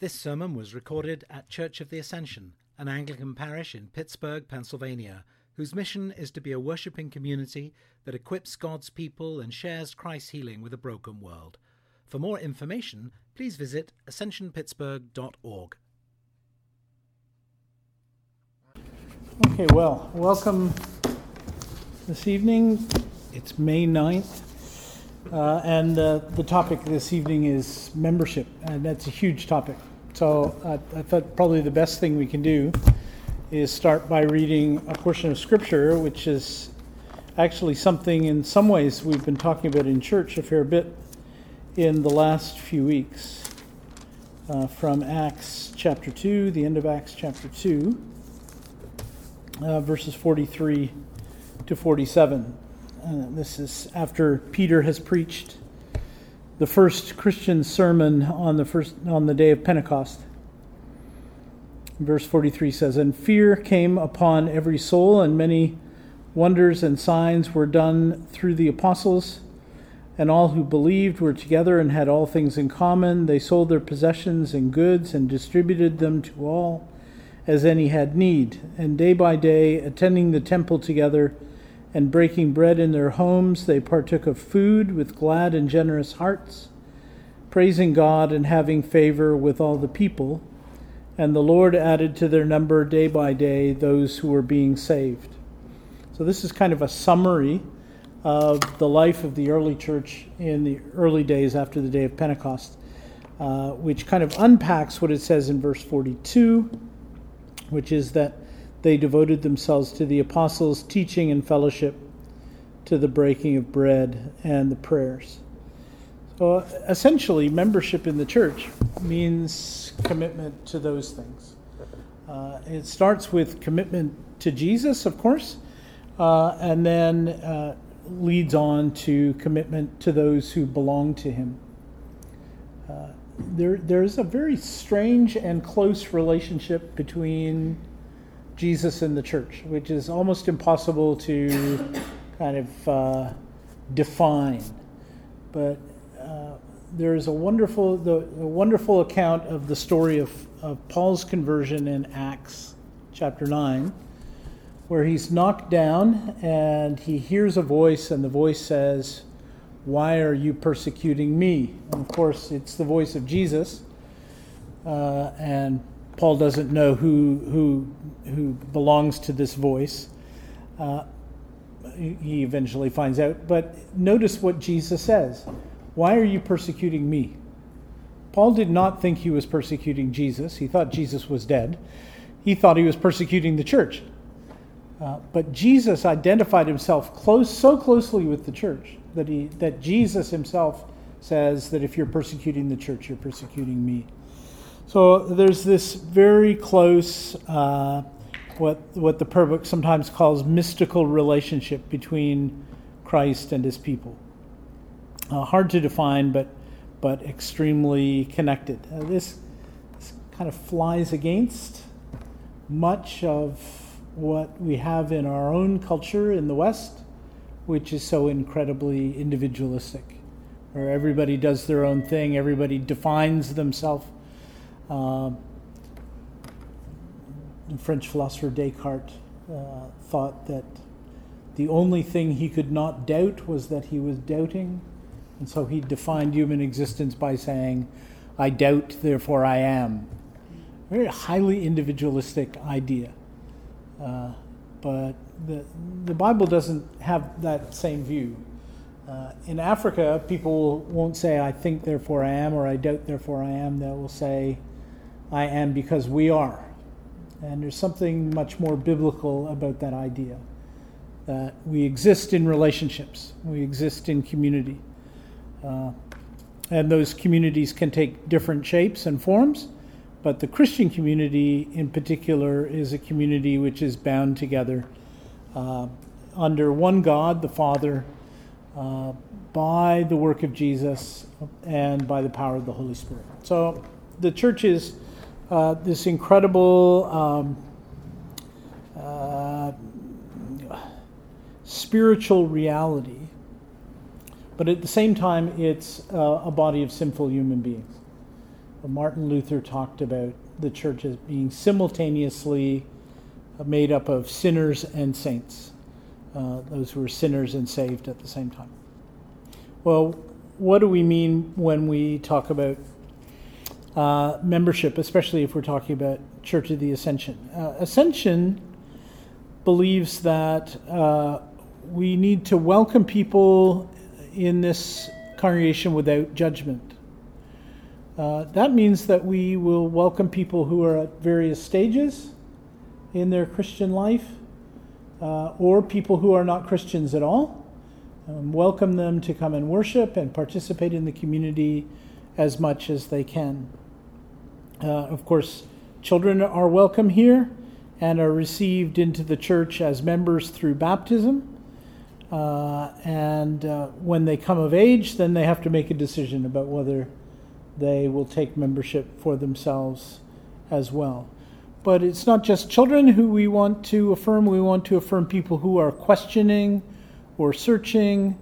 This sermon was recorded at Church of the Ascension, an Anglican parish in Pittsburgh, Pennsylvania, whose mission is to be a worshipping community that equips God's people and shares Christ's healing with a broken world. For more information, please visit ascensionpittsburgh.org. Okay, well, welcome this evening. It's May 9th. Uh, and uh, the topic this evening is membership, and that's a huge topic. So I, I thought probably the best thing we can do is start by reading a portion of Scripture, which is actually something in some ways we've been talking about in church a fair bit in the last few weeks. Uh, from Acts chapter 2, the end of Acts chapter 2, uh, verses 43 to 47. Uh, this is after Peter has preached the first Christian sermon on the first on the day of Pentecost. Verse 43 says, And fear came upon every soul, and many wonders and signs were done through the apostles. And all who believed were together and had all things in common. They sold their possessions and goods and distributed them to all as any had need. And day by day, attending the temple together, and breaking bread in their homes, they partook of food with glad and generous hearts, praising God and having favor with all the people. And the Lord added to their number day by day those who were being saved. So, this is kind of a summary of the life of the early church in the early days after the day of Pentecost, uh, which kind of unpacks what it says in verse 42, which is that they devoted themselves to the apostles' teaching and fellowship, to the breaking of bread and the prayers. So essentially, membership in the church means commitment to those things. Uh, it starts with commitment to Jesus, of course, uh, and then uh, leads on to commitment to those who belong to Him. Uh, there, there's a very strange and close relationship between Jesus in the church, which is almost impossible to kind of uh, define. But uh, there is a wonderful, the, a wonderful account of the story of, of Paul's conversion in Acts chapter 9, where he's knocked down and he hears a voice, and the voice says, Why are you persecuting me? And of course, it's the voice of Jesus. Uh, and Paul doesn't know who who who belongs to this voice. Uh, he eventually finds out. But notice what Jesus says: "Why are you persecuting me?" Paul did not think he was persecuting Jesus. He thought Jesus was dead. He thought he was persecuting the church. Uh, but Jesus identified himself close, so closely with the church that he that Jesus himself says that if you're persecuting the church, you're persecuting me. So there's this very close, uh, what what the prayer book sometimes calls mystical relationship between Christ and His people. Uh, hard to define, but but extremely connected. Uh, this, this kind of flies against much of what we have in our own culture in the West, which is so incredibly individualistic, where everybody does their own thing, everybody defines themselves uh, French philosopher Descartes uh, thought that the only thing he could not doubt was that he was doubting. And so he defined human existence by saying, I doubt, therefore I am. Very highly individualistic idea. Uh, but the, the Bible doesn't have that same view. Uh, in Africa, people won't say, I think, therefore I am, or I doubt, therefore I am. They will say, I am because we are. And there's something much more biblical about that idea that we exist in relationships, we exist in community. Uh, and those communities can take different shapes and forms, but the Christian community in particular is a community which is bound together uh, under one God, the Father, uh, by the work of Jesus and by the power of the Holy Spirit. So the church is uh, this incredible um, uh, spiritual reality, but at the same time, it's uh, a body of sinful human beings. Martin Luther talked about the church as being simultaneously made up of sinners and saints, uh, those who are sinners and saved at the same time. Well, what do we mean when we talk about uh, membership, especially if we're talking about Church of the Ascension? Uh, Ascension believes that uh, we need to welcome people in this congregation without judgment. Uh, that means that we will welcome people who are at various stages in their Christian life uh, or people who are not Christians at all. Um, welcome them to come and worship and participate in the community as much as they can. Uh, of course, children are welcome here and are received into the church as members through baptism. Uh, and uh, when they come of age, then they have to make a decision about whether they will take membership for themselves as well. But it's not just children who we want to affirm, we want to affirm people who are questioning or searching.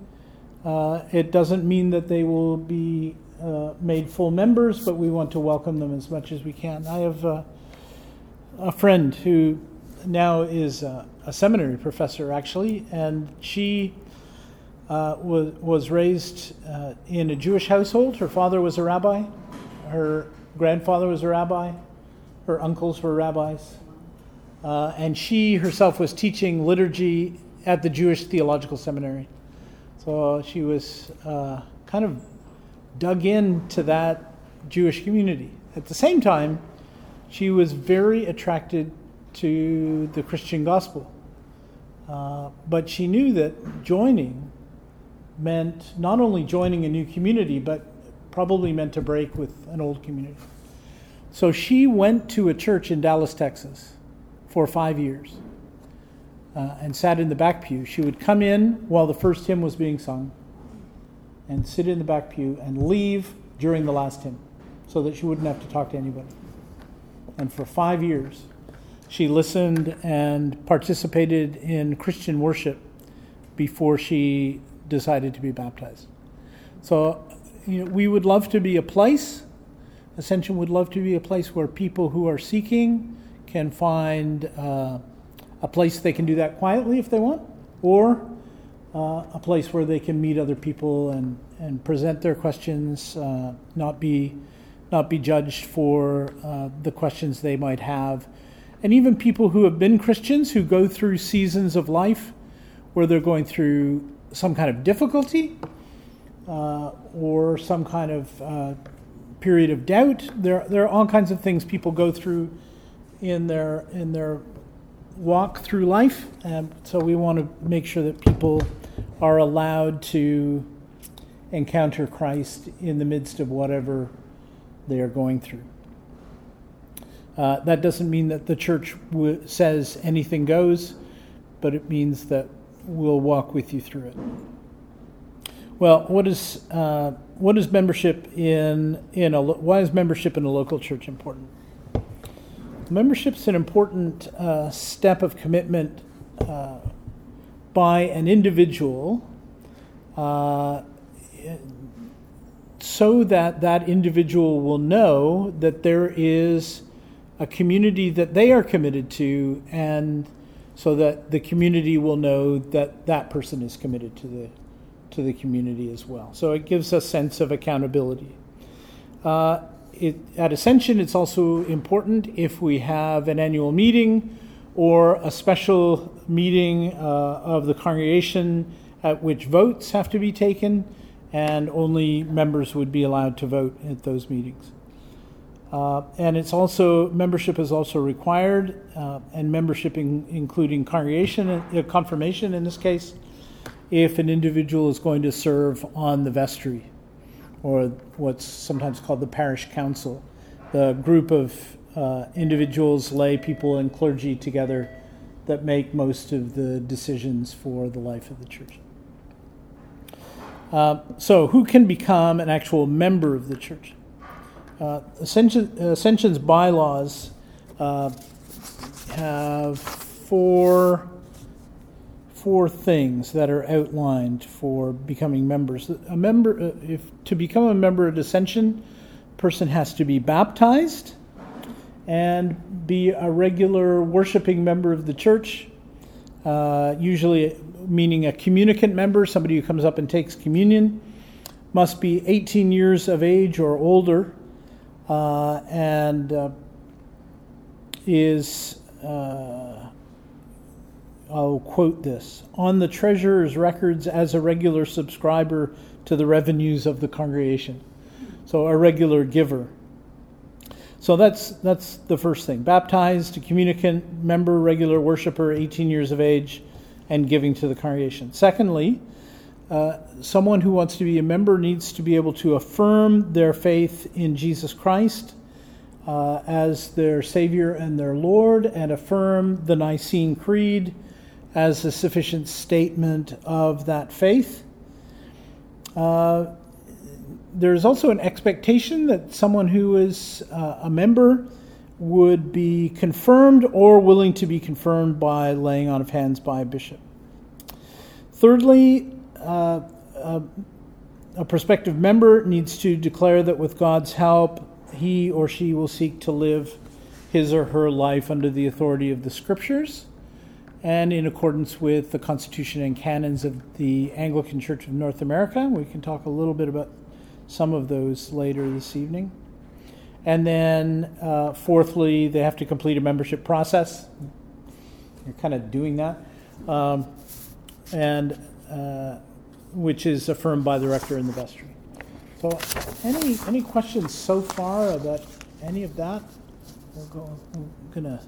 Uh, it doesn't mean that they will be uh, made full members, but we want to welcome them as much as we can. I have uh, a friend who now is a, a seminary professor, actually, and she uh, was, was raised uh, in a Jewish household. Her father was a rabbi, her grandfather was a rabbi, her uncles were rabbis. Uh, and she herself was teaching liturgy at the Jewish Theological Seminary. So she was uh, kind of dug into that Jewish community. At the same time, she was very attracted to the Christian gospel. Uh, but she knew that joining meant not only joining a new community, but probably meant to break with an old community. So she went to a church in Dallas, Texas for five years uh, and sat in the back pew. She would come in while the first hymn was being sung and sit in the back pew and leave during the last hymn so that she wouldn't have to talk to anybody. And for five years, she listened and participated in Christian worship before she decided to be baptized. So, you know, we would love to be a place Ascension would love to be a place where people who are seeking can find uh, a place they can do that quietly if they want, or uh, a place where they can meet other people and, and present their questions, uh, not be not be judged for uh, the questions they might have, and even people who have been Christians who go through seasons of life where they're going through some kind of difficulty uh, or some kind of uh, period of doubt. There, there are all kinds of things people go through in their in their walk through life, and so we want to make sure that people are allowed to encounter Christ in the midst of whatever they are going through. Uh, that doesn't mean that the church w- says anything goes, but it means that we'll walk with you through it. Well, what is uh, what is membership in in a why is membership in a local church important? Membership is an important uh, step of commitment uh, by an individual, uh, so that that individual will know that there is a community that they are committed to, and so that the community will know that that person is committed to the to the community as well. So it gives a sense of accountability. Uh, it, at Ascension, it's also important if we have an annual meeting or a special meeting uh, of the congregation at which votes have to be taken, and only members would be allowed to vote at those meetings. Uh, and it's also membership is also required, uh, and membership in, including congregation uh, confirmation in this case, if an individual is going to serve on the vestry, or what's sometimes called the parish council, the group of uh, individuals, lay people, and clergy together that make most of the decisions for the life of the church. Uh, so, who can become an actual member of the church? Uh, Ascension, Ascension's bylaws uh, have four four things that are outlined for becoming members. A member, uh, if to become a member of Ascension, person has to be baptized and be a regular worshiping member of the church, uh, usually meaning a communicant member, somebody who comes up and takes communion, must be 18 years of age or older, uh, and uh, is, uh, I'll quote this, on the treasurer's records as a regular subscriber to the revenues of the congregation. So a regular giver. So that's that's the first thing. Baptized, communicant, member, regular worshiper, 18 years of age, and giving to the congregation. Secondly, uh, someone who wants to be a member needs to be able to affirm their faith in Jesus Christ uh, as their Savior and their Lord, and affirm the Nicene Creed as a sufficient statement of that faith. Uh, there's also an expectation that someone who is uh, a member would be confirmed or willing to be confirmed by laying on of hands by a bishop. Thirdly, uh, uh, a prospective member needs to declare that with God's help, he or she will seek to live his or her life under the authority of the scriptures and in accordance with the Constitution and canons of the Anglican Church of North America. We can talk a little bit about some of those later this evening. And then, uh, fourthly, they have to complete a membership process. You're kind of doing that, um, and uh, which is affirmed by the rector in the vestry. So, any any questions so far about any of that? We're gonna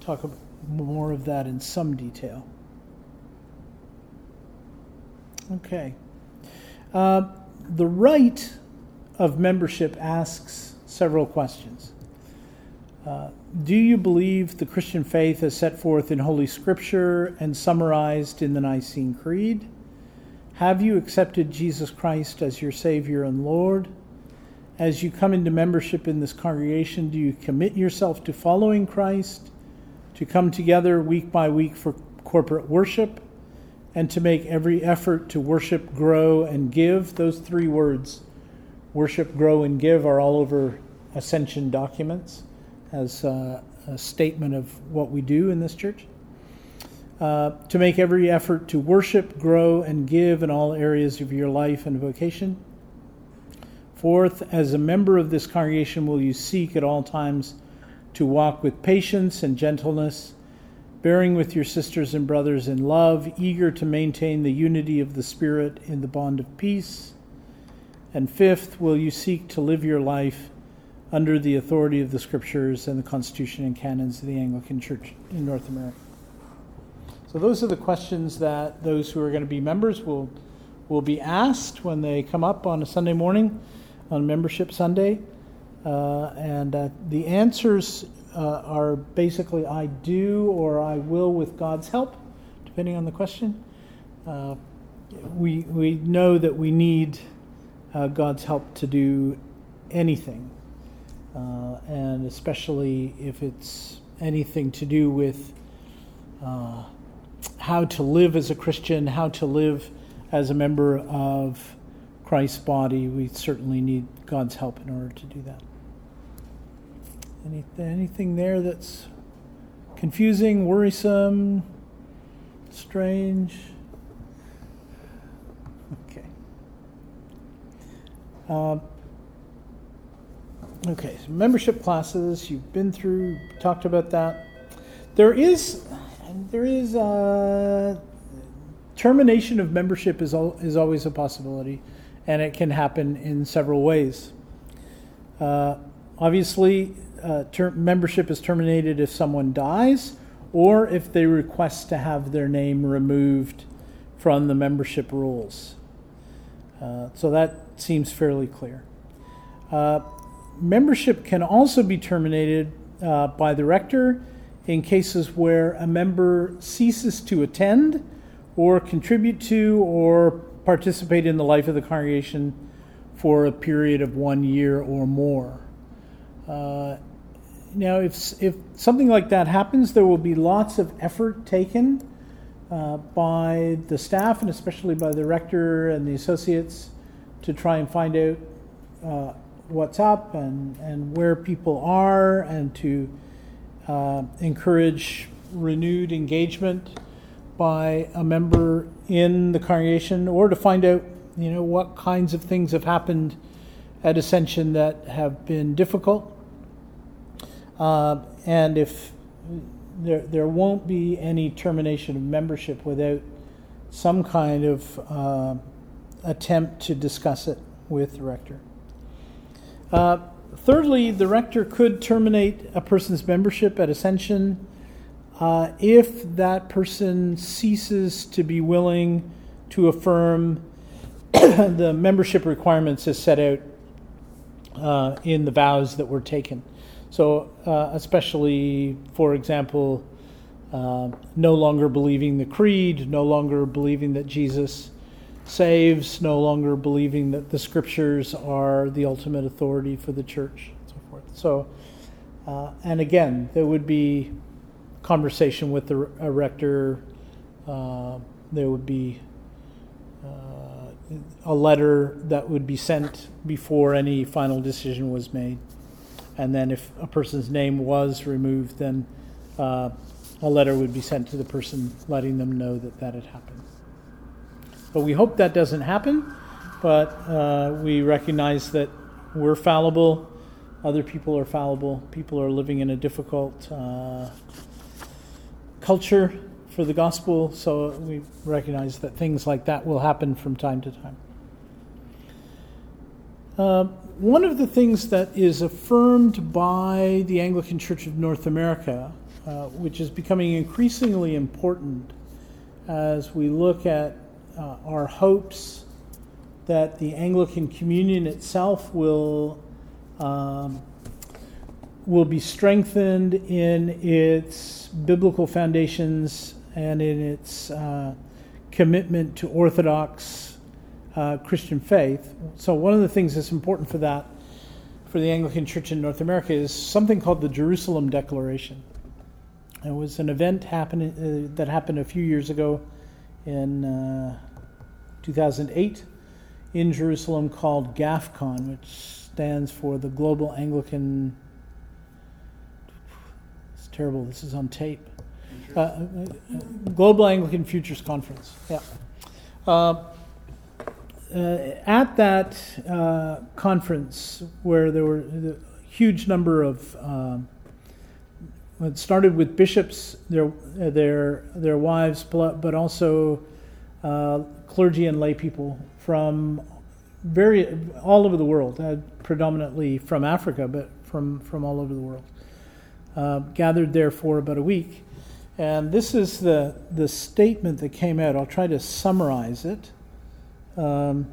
talk more of that in some detail. Okay. Uh, the rite of membership asks several questions. Uh, do you believe the Christian faith as set forth in Holy Scripture and summarized in the Nicene Creed? Have you accepted Jesus Christ as your Savior and Lord? As you come into membership in this congregation, do you commit yourself to following Christ, to come together week by week for corporate worship, and to make every effort to worship, grow, and give. Those three words, worship, grow, and give, are all over Ascension documents as a, a statement of what we do in this church. Uh, to make every effort to worship, grow, and give in all areas of your life and vocation. Fourth, as a member of this congregation, will you seek at all times to walk with patience and gentleness bearing with your sisters and brothers in love, eager to maintain the unity of the Spirit in the bond of peace. And fifth, will you seek to live your life under the authority of the Scriptures and the Constitution and canons of the Anglican Church in North America? So, those are the questions that those who are going to be members will, will be asked when they come up on a Sunday morning, on Membership Sunday. Uh, and uh, the answers uh, are basically I do or I will with God's help, depending on the question. Uh, we, we know that we need uh, God's help to do anything, uh, and especially if it's anything to do with uh, how to live as a Christian, how to live as a member of Christ's body. We certainly need God's help in order to do that. Any, anything there that's confusing, worrisome, strange? Okay. Uh, okay, so membership classes, you've been through, talked about that. There is, there is, uh, termination of membership is, al- is always a possibility, and it can happen in several ways. Uh, obviously, uh, ter- membership is terminated if someone dies or if they request to have their name removed from the membership rules. Uh, so that seems fairly clear. Uh, membership can also be terminated uh, by the rector in cases where a member ceases to attend or contribute to or participate in the life of the congregation for a period of one year or more. Uh, now, if, if something like that happens, there will be lots of effort taken uh, by the staff and especially by the rector and the associates to try and find out uh, what's up and, and where people are and to uh, encourage renewed engagement by a member in the congregation or to find out you know what kinds of things have happened at ascension that have been difficult uh, and if there, there won't be any termination of membership without some kind of uh, attempt to discuss it with the rector. Uh, thirdly, the rector could terminate a person's membership at Ascension uh, if that person ceases to be willing to affirm the membership requirements as set out uh, in the vows that were taken. So, uh, especially, for example, uh, no longer believing the creed, no longer believing that Jesus saves, no longer believing that the scriptures are the ultimate authority for the church, and so forth. So, uh, and again, there would be conversation with the rector. Uh, there would be uh, a letter that would be sent before any final decision was made and then if a person's name was removed, then uh, a letter would be sent to the person letting them know that that had happened. But we hope that doesn't happen, but uh, we recognize that we're fallible, other people are fallible, people are living in a difficult uh, culture for the gospel, so we recognize that things like that will happen from time to time. One of the things that is affirmed by the Anglican Church of North America, uh, which is becoming increasingly important as we look at uh, our hopes that the Anglican Communion itself will um, will be strengthened in its biblical foundations and in its uh, commitment to Orthodox uh, Christian faith. So, one of the things that's important for that, for the Anglican Church in North America, is something called the Jerusalem Declaration. It was an event happen, uh, that happened a few years ago in uh, 2008 in Jerusalem called GAFCON, which stands for the Global Anglican. It's terrible, this is on tape. Uh, uh, uh, Global Anglican Futures Conference. Yeah. Uh, at that uh, conference where there were a huge number of um, it started with bishops, their their their wives, but also uh, clergy and lay people from very all over the world, uh, predominantly from Africa, but from from all over the world, uh, gathered there for about a week. And this is the the statement that came out. I'll try to summarize it. Um,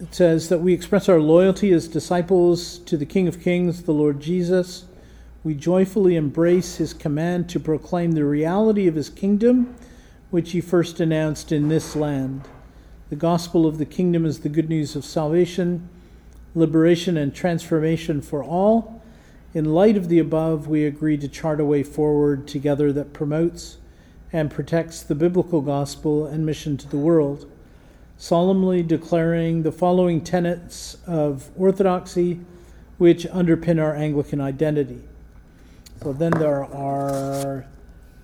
it says that we express our loyalty as disciples to the King of Kings, the Lord Jesus. We joyfully embrace his command to proclaim the reality of his kingdom, which he first announced in this land. The gospel of the kingdom is the good news of salvation, liberation, and transformation for all. In light of the above, we agree to chart a way forward together that promotes and protects the biblical gospel and mission to the world, solemnly declaring the following tenets of orthodoxy which underpin our Anglican identity. So then there are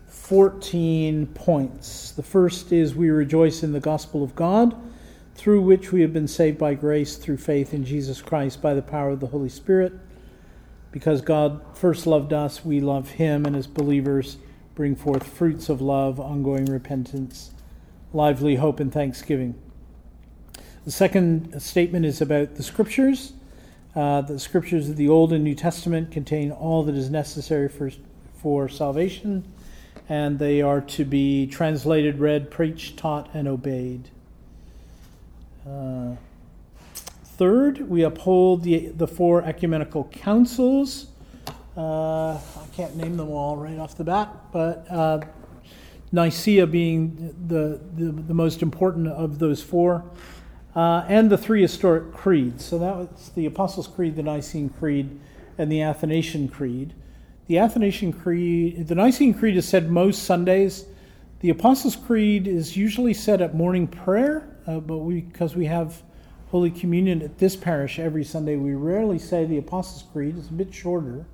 14 points. The first is we rejoice in the gospel of God, through which we have been saved by grace through faith in Jesus Christ by the power of the Holy Spirit. Because God first loved us, we love him, and as believers, bring forth fruits of love, ongoing repentance, lively hope, and thanksgiving. The second statement is about the scriptures. Uh, the scriptures of the Old and New Testament contain all that is necessary for, for salvation, and they are to be translated, read, preached, taught, and obeyed. Uh, third, we uphold the, the four ecumenical councils uh, I can't name them all right off the bat, but uh, Nicaea being the, the, the, most important of those four, uh, and the three historic creeds. So that was the Apostles' Creed, the Nicene Creed, and the Athanasian Creed. The Athanasian Creed, the Nicene Creed is said most Sundays. The Apostles' Creed is usually said at morning prayer, uh, but we, because we have Holy Communion at this parish every Sunday, we rarely say the Apostles' Creed. It's a bit shorter.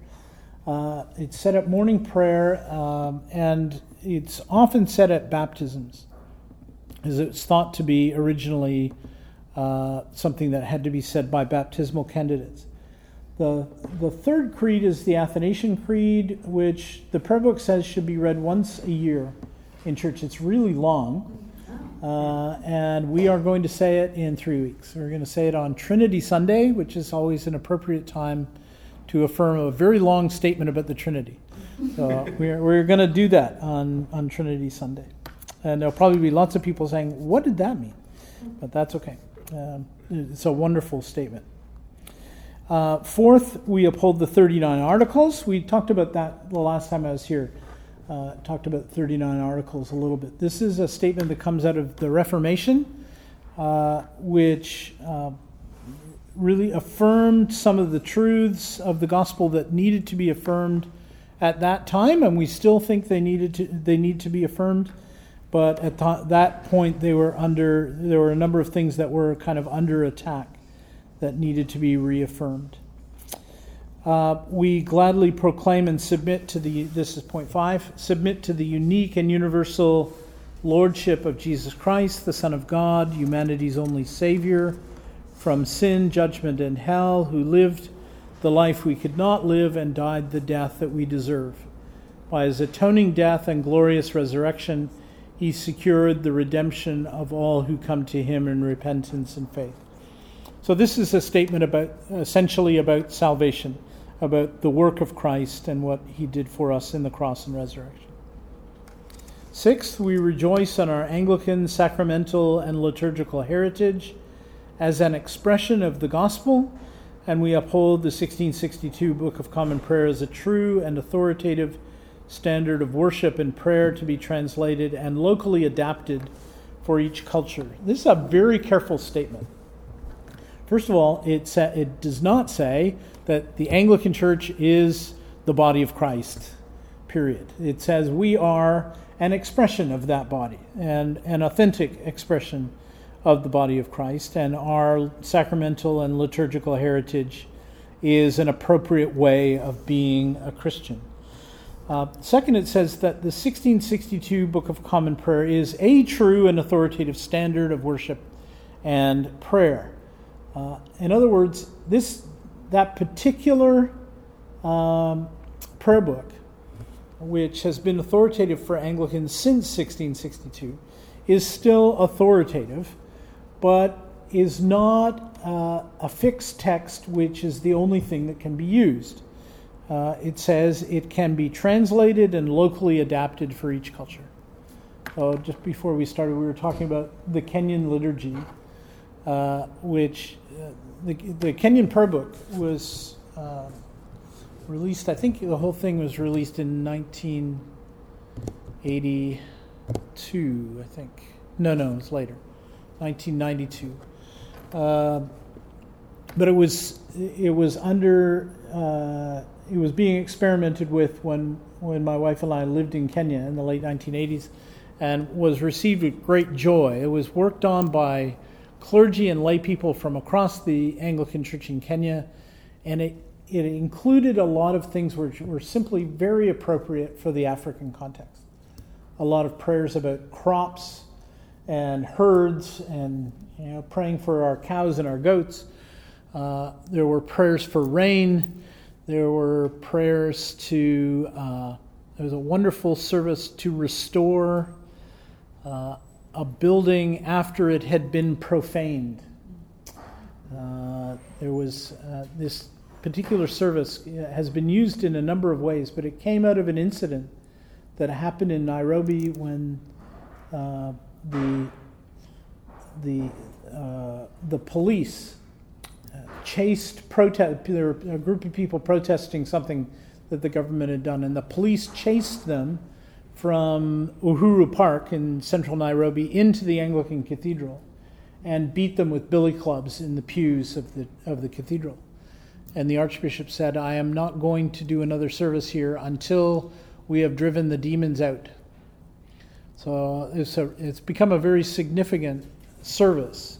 Uh, it's said at morning prayer, um, and it's often said at baptisms, as it's thought to be originally uh, something that had to be said by baptismal candidates. The, the third creed is the Athanasian Creed, which the prayer book says should be read once a year in church. It's really long, uh, and we are going to say it in three weeks. We're going to say it on Trinity Sunday, which is always an appropriate time to affirm a very long statement about the Trinity. So we're, we're going to do that on, on Trinity Sunday. And there'll probably be lots of people saying, What did that mean? But that's okay. Um, it's a wonderful statement. Uh, fourth, we uphold the 39 articles. We talked about that the last time I was here. Uh, talked about 39 articles a little bit. This is a statement that comes out of the Reformation, uh, which uh, really affirmed some of the truths of the gospel that needed to be affirmed at that time, and we still think they needed to they need to be affirmed. But at th- that point, they were under there were a number of things that were kind of under attack that needed to be reaffirmed. Uh, we gladly proclaim and submit to the this is point five submit to the unique and universal lordship of Jesus Christ, the Son of God, humanity's only Savior from sin, judgment, and hell, who lived the life we could not live and died the death that we deserve. By his atoning death and glorious resurrection, he secured the redemption of all who come to him in repentance and faith. So, this is a statement about essentially about salvation, about the work of Christ and what he did for us in the cross and resurrection. Sixth, we rejoice on our Anglican, sacramental, and liturgical heritage as an expression of the gospel, and we uphold the 1662 Book of Common Prayer as a true and authoritative standard of worship and prayer to be translated and locally adapted for each culture. This is a very careful statement. First of all, it, sa- it does not say that the Anglican Church is the body of Christ, period. It says we are an expression of that body and an authentic expression of the body of Christ, and our sacramental and liturgical heritage is an appropriate way of being a Christian. Uh, second, it says that the 1662 Book of Common Prayer is a true and authoritative standard of worship and prayer. Uh, in other words, this that particular um, prayer book, which has been authoritative for Anglicans since 1662, is still authoritative but is not uh, a fixed text which is the only thing that can be used. Uh, it says it can be translated and locally adapted for each culture. So, just before we started, we were talking about the Kenyan liturgy, uh, which uh, the, the Kenyan prayer book was uh, released, I think the whole thing was released in 1982, I think. No, no, it's later. 1992. Uh, but it was it was under uh, it was being experimented with when when my wife and I lived in Kenya in the late 1980s, and was received with great joy. It was worked on by clergy and lay people from across the Anglican Church in Kenya, and it it included a lot of things which were simply very appropriate for the African context. A lot of prayers about crops and herds and you know, praying for our cows and our goats. Uh, there were prayers for rain. There were prayers to, uh, there was a wonderful service to restore uh, a building after it had been profaned. Uh, there was uh, this particular service has been used in a number of ways, but it came out of an incident that happened in Nairobi when uh, the the uh, the police uh, chased protest. There were a group of people protesting something that the government had done, and the police chased them from Uhuru Park in central Nairobi into the Anglican Cathedral, and beat them with billy clubs in the pews of the of the cathedral. And the Archbishop said, "I am not going to do another service here until we have driven the demons out." So it's, a, it's become a very significant service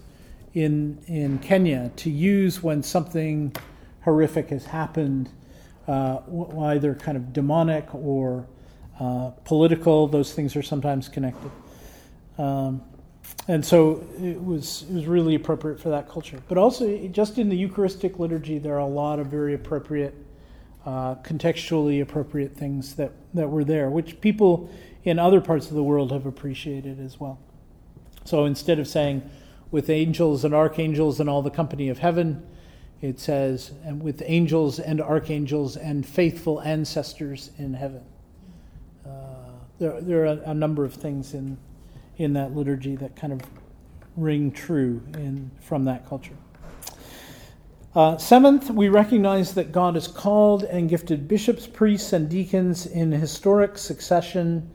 in, in Kenya to use when something horrific has happened, uh, either kind of demonic or uh, political. Those things are sometimes connected. Um, and so it was it was really appropriate for that culture. But also, just in the Eucharistic liturgy, there are a lot of very appropriate, uh, contextually appropriate things that that were there, which people in other parts of the world have appreciated as well. So instead of saying, "with angels and archangels and all the company of heaven," it says, "and with angels and archangels and faithful ancestors in heaven." Uh, there, there are a number of things in in that liturgy that kind of ring true in, from that culture. Uh, seventh, we recognize that God has called and gifted bishops, priests, and deacons in historic succession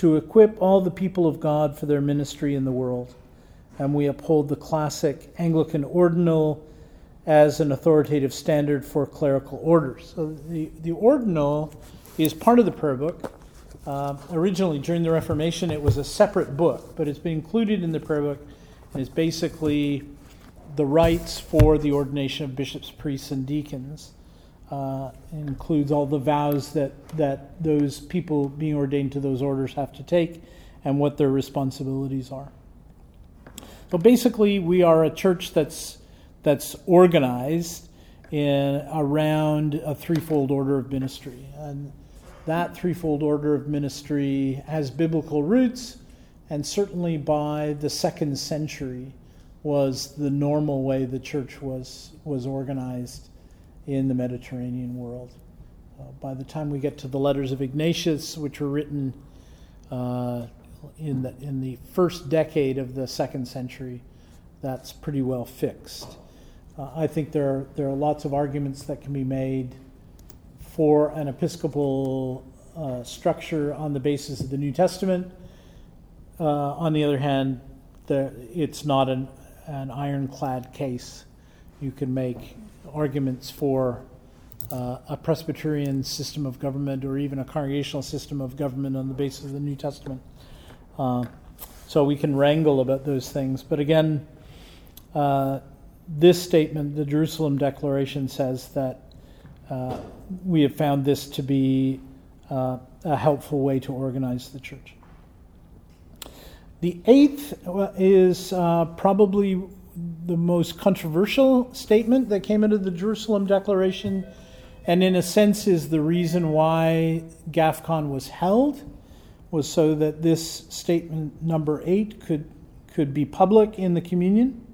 to equip all the people of God for their ministry in the world. And we uphold the classic Anglican ordinal as an authoritative standard for clerical orders. So the, the ordinal is part of the prayer book, uh, originally, during the Reformation, it was a separate book, but it's been included in the prayer book and is basically the rites for the ordination of bishops, priests, and deacons. Uh, includes all the vows that, that those people being ordained to those orders have to take and what their responsibilities are. So basically, we are a church that's, that's organized in, around a threefold order of ministry. And that threefold order of ministry has biblical roots, and certainly by the second century was the normal way the church was, was organized in the Mediterranean world. Uh, by the time we get to the letters of Ignatius, which were written uh, in, the, in the first decade of the second century, that's pretty well fixed. Uh, I think there are, there are lots of arguments that can be made for an episcopal uh, structure on the basis of the New Testament. Uh, on the other hand, it's not an, an ironclad case. You can make arguments for uh, a Presbyterian system of government or even a congregational system of government on the basis of the New Testament. Uh, so we can wrangle about those things. But again, uh, this statement, the Jerusalem Declaration, says that uh, we have found this to be uh, a helpful way to organize the church. The eighth is uh, probably the most controversial statement that came out of the Jerusalem Declaration, and in a sense is the reason why GAFCON was held, was so that this statement number eight could could be public in the communion.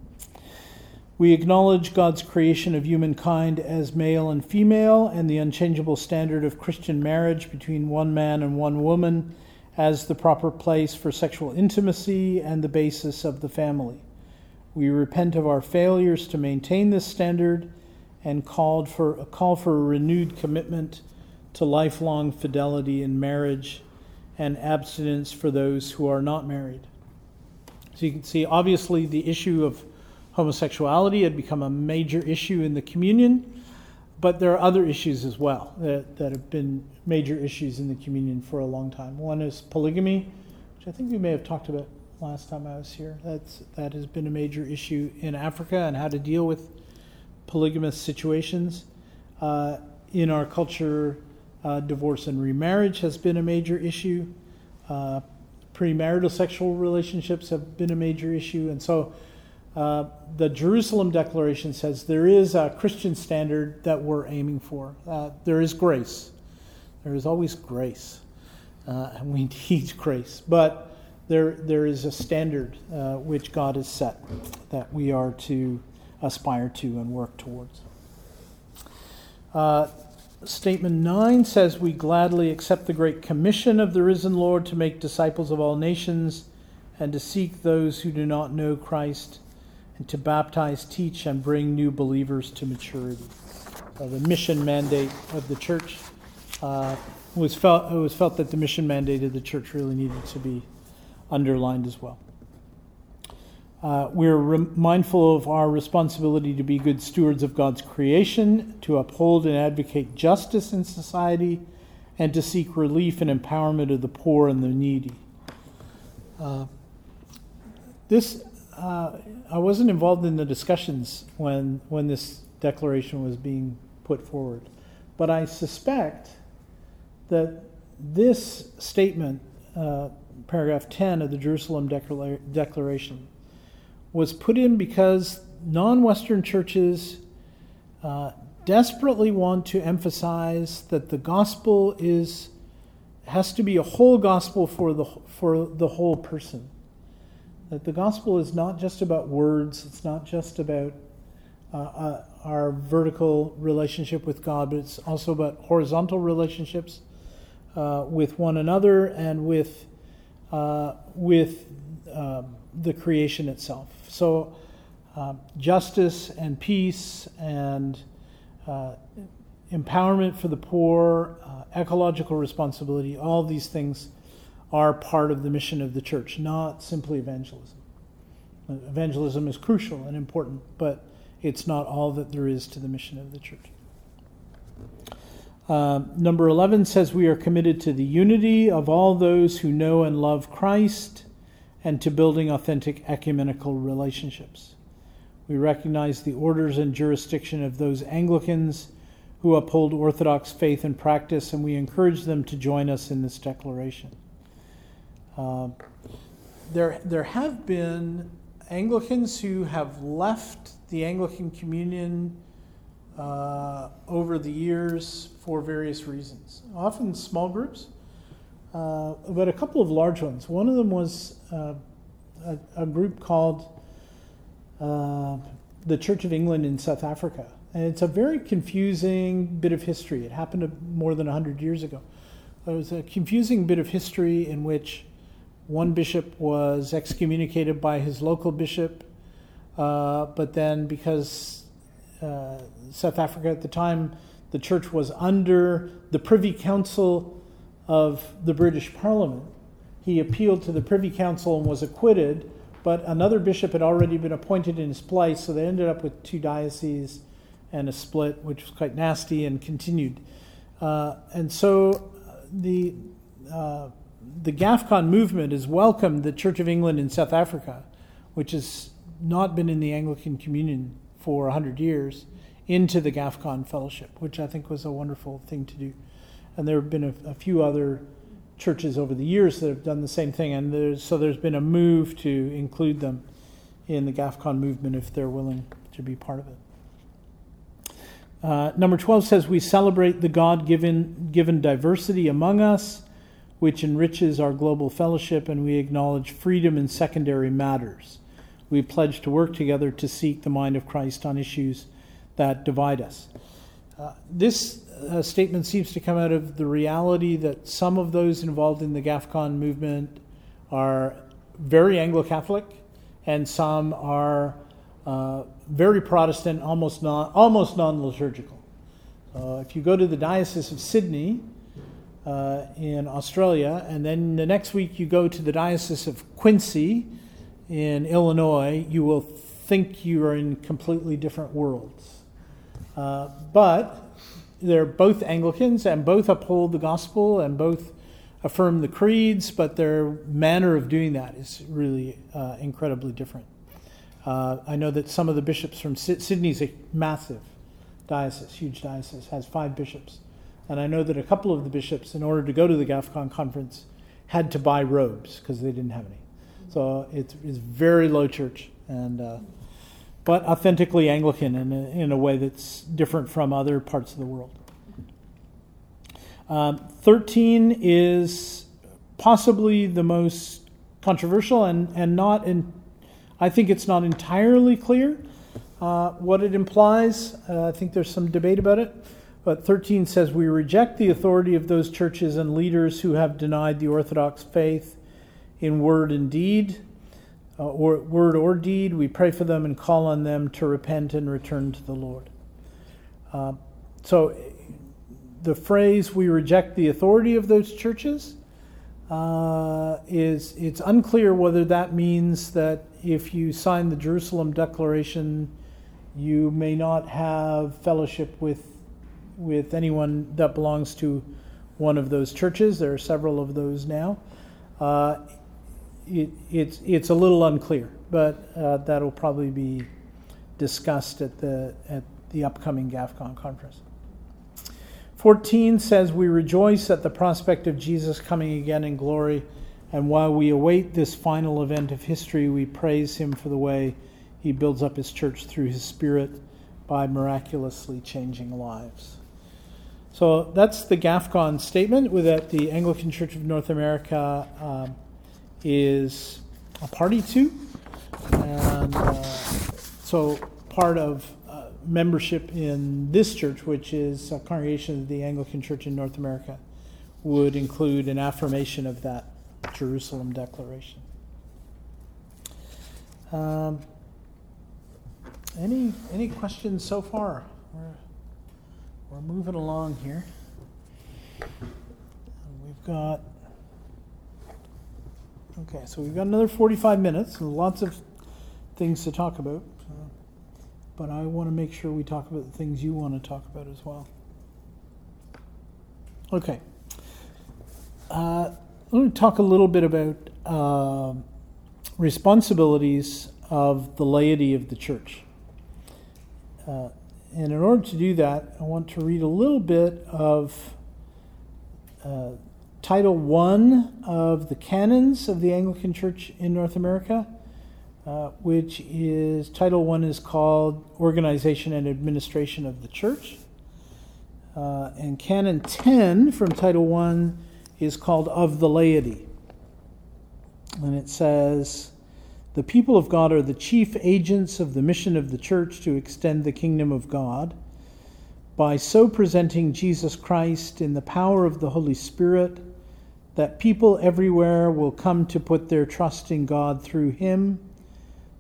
We acknowledge God's creation of humankind as male and female and the unchangeable standard of Christian marriage between one man and one woman as the proper place for sexual intimacy and the basis of the family. We repent of our failures to maintain this standard and called for, call for a renewed commitment to lifelong fidelity in marriage and abstinence for those who are not married. So you can see, obviously, the issue of homosexuality had become a major issue in the communion, but there are other issues as well that, that have been major issues in the communion for a long time. One is polygamy, which I think we may have talked about last time I was here. That's, that has been a major issue in Africa and how to deal with polygamous situations. Uh, in our culture, uh, divorce and remarriage has been a major issue. Uh, premarital sexual relationships have been a major issue. And so uh, the Jerusalem Declaration says there is a Christian standard that we're aiming for. Uh, there is grace. There is always grace. Uh, and we need grace. But there, there is a standard uh, which God has set that we are to aspire to and work towards. Uh, statement 9 says, We gladly accept the great commission of the risen Lord to make disciples of all nations and to seek those who do not know Christ and to baptize, teach, and bring new believers to maturity. Uh, the mission mandate of the church uh, was felt. It was felt that the mission mandate of the church really needed to be underlined as well. Uh, we're re- mindful of our responsibility to be good stewards of God's creation, to uphold and advocate justice in society, and to seek relief and empowerment of the poor and the needy. Uh, this uh, I wasn't involved in the discussions when when this declaration was being put forward, but I suspect that this statement, uh, paragraph 10 of the Jerusalem Declara- Declaration, was put in because non Western churches uh, desperately want to emphasize that the gospel is has to be a whole gospel for the for the whole person. That the gospel is not just about words. It's not just about uh, uh, our vertical relationship with God, but it's also about horizontal relationships uh, with one another and with uh, with um, the creation itself. So, um, justice and peace and uh, empowerment for the poor, uh, ecological responsibility, all these things are part of the mission of the church, not simply evangelism. Evangelism is crucial and important, but it's not all that there is to the mission of the church. Uh, number 11 says we are committed to the unity of all those who know and love Christ and to building authentic ecumenical relationships. We recognize the orders and jurisdiction of those Anglicans who uphold Orthodox faith and practice, and we encourage them to join us in this declaration. Uh, there, there have been Anglicans who have left the Anglican Communion uh, over the years for various reasons, often small groups, uh, but a couple of large ones. One of them was uh, a, a, group called uh, the Church of England in South Africa. And it's a very confusing bit of history. It happened more than 100 years ago. It was a confusing bit of history in which one bishop was excommunicated by his local bishop, uh, but then because uh, South Africa at the time, the church was under the Privy Council of the British Parliament. He appealed to the Privy Council and was acquitted, but another bishop had already been appointed in his place, so they ended up with two dioceses and a split, which was quite nasty and continued. Uh, and so the uh, the GAFCON movement has welcomed the Church of England in South Africa, which has not been in the Anglican Communion for 100 years, into the GAFCON fellowship, which I think was a wonderful thing to do. And there have been a, a few other churches over the years that have done the same thing, and there's, so there's been a move to include them in the GAFCON movement if they're willing to be part of it. Uh, number 12 says, We celebrate the God given, given diversity among us which enriches our global fellowship, and we acknowledge freedom in secondary matters. We pledge to work together to seek the mind of Christ on issues that divide us. Uh, this uh, statement seems to come out of the reality that some of those involved in the GAFCON movement are very Anglo Catholic, and some are uh, very Protestant, almost non almost liturgical. Uh, if you go to the Diocese of Sydney, uh, in Australia, and then the next week you go to the Diocese of Quincy in Illinois, you will think you are in completely different worlds. Uh, but they're both Anglicans and both uphold the gospel and both affirm the creeds, but their manner of doing that is really uh, incredibly different. Uh, I know that some of the bishops from Sydney's a massive diocese, huge diocese, has five bishops. And I know that a couple of the bishops, in order to go to the GAFCON conference, had to buy robes because they didn't have any. So it's, it's very low church, and uh, but authentically Anglican in a, in a way that's different from other parts of the world. Um, 13 is possibly the most controversial and, and not in, I think it's not entirely clear uh, what it implies. Uh, I think there's some debate about it. But 13 says, We reject the authority of those churches and leaders who have denied the Orthodox faith in word and deed, uh, or word or deed. We pray for them and call on them to repent and return to the Lord. Uh, so the phrase, we reject the authority of those churches, uh, is it's unclear whether that means that if you sign the Jerusalem Declaration, you may not have fellowship with with anyone that belongs to one of those churches. There are several of those now. Uh, it, it's, it's a little unclear, but uh, that'll probably be discussed at the, at the upcoming GAFCON conference. 14 says, We rejoice at the prospect of Jesus coming again in glory, and while we await this final event of history, we praise him for the way he builds up his church through his Spirit by miraculously changing lives. So that's the GAFCON statement that the Anglican Church of North America um, is a party to. And uh, so part of uh, membership in this church, which is a congregation of the Anglican Church in North America, would include an affirmation of that Jerusalem Declaration. Um, any any questions so far? We're, we're moving along here. We've got okay, so we've got another 45 minutes. And lots of things to talk about, uh, but I want to make sure we talk about the things you want to talk about as well. Okay. Uh, let me talk a little bit about uh, responsibilities of the laity of the church. Uh, and in order to do that, I want to read a little bit of uh, Title 1 of the Canons of the Anglican Church in North America, uh, which is Title 1 is called Organization and Administration of the Church. Uh, and Canon 10 from Title 1 is called Of the Laity. And it says, the people of God are the chief agents of the mission of the church to extend the kingdom of God. By so presenting Jesus Christ in the power of the Holy Spirit, that people everywhere will come to put their trust in God through Him,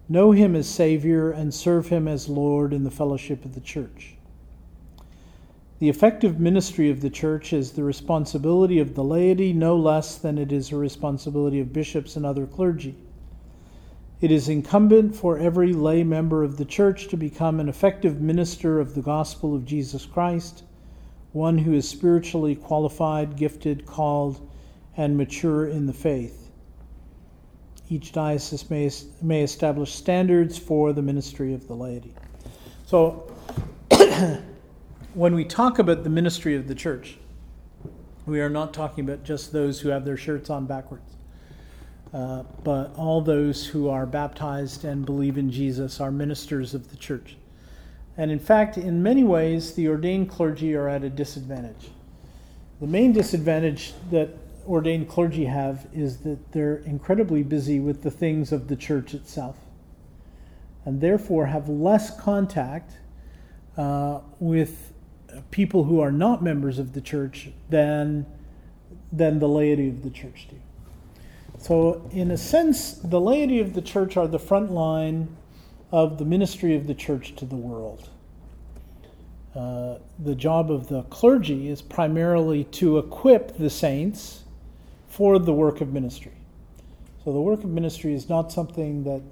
know Him as Savior, and serve Him as Lord in the fellowship of the church. The effective ministry of the church is the responsibility of the laity no less than it is a responsibility of bishops and other clergy. It is incumbent for every lay member of the church to become an effective minister of the gospel of Jesus Christ, one who is spiritually qualified, gifted, called, and mature in the faith. Each diocese may, may establish standards for the ministry of the laity. So, when we talk about the ministry of the church, we are not talking about just those who have their shirts on backwards. Uh, but all those who are baptized and believe in Jesus are ministers of the church. And in fact, in many ways, the ordained clergy are at a disadvantage. The main disadvantage that ordained clergy have is that they're incredibly busy with the things of the church itself, and therefore have less contact uh, with people who are not members of the church than, than the laity of the church do. So, in a sense, the laity of the church are the front line of the ministry of the church to the world. Uh, the job of the clergy is primarily to equip the saints for the work of ministry. So, the work of ministry is not something that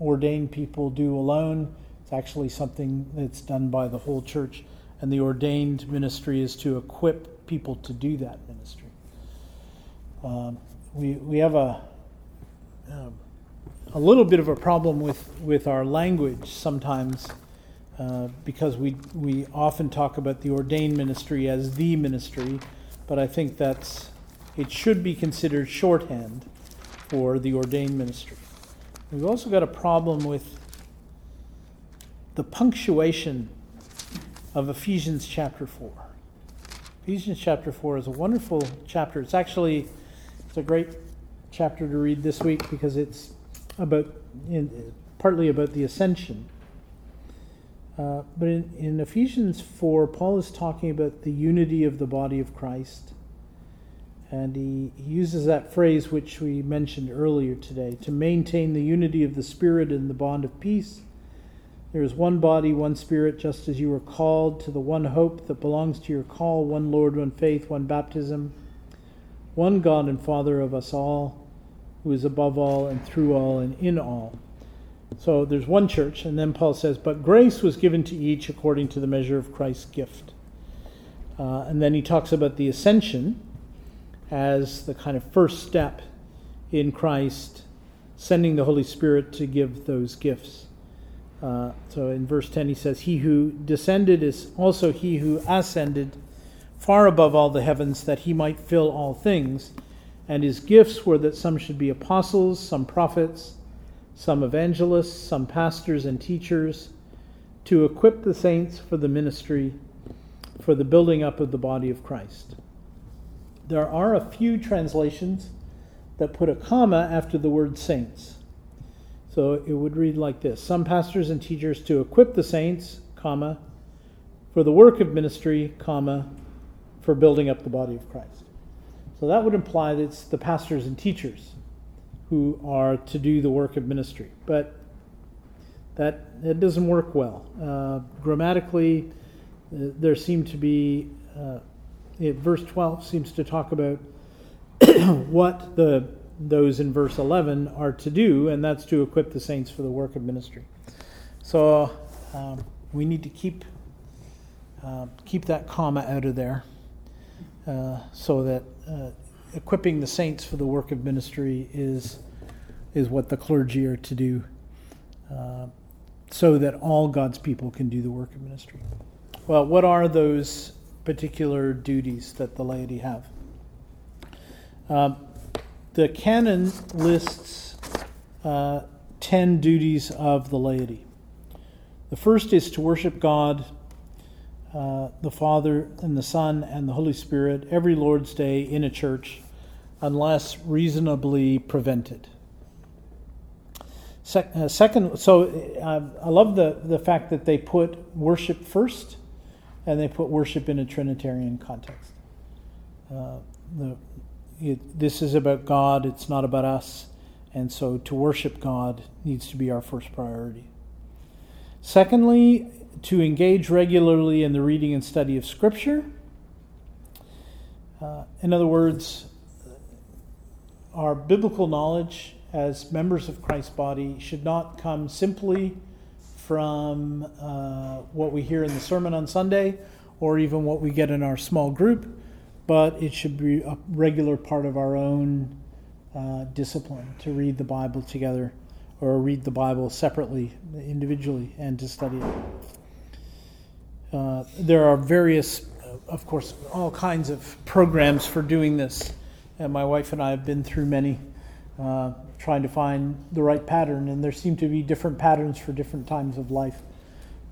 ordained people do alone, it's actually something that's done by the whole church, and the ordained ministry is to equip people to do that ministry. Um, we, we have a, um, a little bit of a problem with, with our language sometimes uh, because we, we often talk about the ordained ministry as the ministry, but I think that's, it should be considered shorthand for the ordained ministry. We've also got a problem with the punctuation of Ephesians chapter 4. Ephesians chapter 4 is a wonderful chapter. It's actually it's a great chapter to read this week because it's about in, partly about the ascension. Uh, but in, in Ephesians 4, Paul is talking about the unity of the body of Christ. And he, he uses that phrase which we mentioned earlier today to maintain the unity of the Spirit in the bond of peace. There is one body, one Spirit, just as you were called to the one hope that belongs to your call, one Lord, one faith, one baptism one God and Father of us all, who is above all and through all and in all. So there's one church, and then Paul says, But grace was given to each according to the measure of Christ's gift. Uh, and then he talks about the ascension as the kind of first step in Christ sending the Holy Spirit to give those gifts. Uh, so in verse 10, he says, He who descended is also he who ascended far above all the heavens, that he might fill all things. And his gifts were that some should be apostles, some prophets, some evangelists, some pastors and teachers, to equip the saints for the ministry, for the building up of the body of Christ. There are a few translations that put a comma after the word saints. So it would read like this Some pastors and teachers to equip the saints, comma, for the work of ministry, comma, for building up the body of Christ. So that would imply that it's the pastors and teachers who are to do the work of ministry. But that, that doesn't work well. Uh, grammatically, uh, there seem to be, uh, verse 12 seems to talk about what the those in verse 11 are to do, and that's to equip the saints for the work of ministry. So um, we need to keep uh, keep that comma out of there, uh, so that uh, equipping the saints for the work of ministry is is what the clergy are to do, uh, so that all God's people can do the work of ministry. Well, what are those particular duties that the laity have? Um, the canon lists uh, 10 duties of the laity. The first is to worship God, uh, the Father, and the Son, and the Holy Spirit every Lord's Day in a church, unless reasonably prevented. Uh, second, so uh, I love the, the fact that they put worship first and they put worship in a Trinitarian context. Uh, the it, this is about God, it's not about us. And so to worship God needs to be our first priority. Secondly, to engage regularly in the reading and study of Scripture. Uh, in other words, our biblical knowledge as members of Christ's body should not come simply from uh, what we hear in the sermon on Sunday or even what we get in our small group but it should be a regular part of our own uh, discipline to read the Bible together or read the Bible separately, individually, and to study it. Uh, there are various, uh, of course, all kinds of programs for doing this. And my wife and I have been through many, uh, trying to find the right pattern, and there seem to be different patterns for different times of life.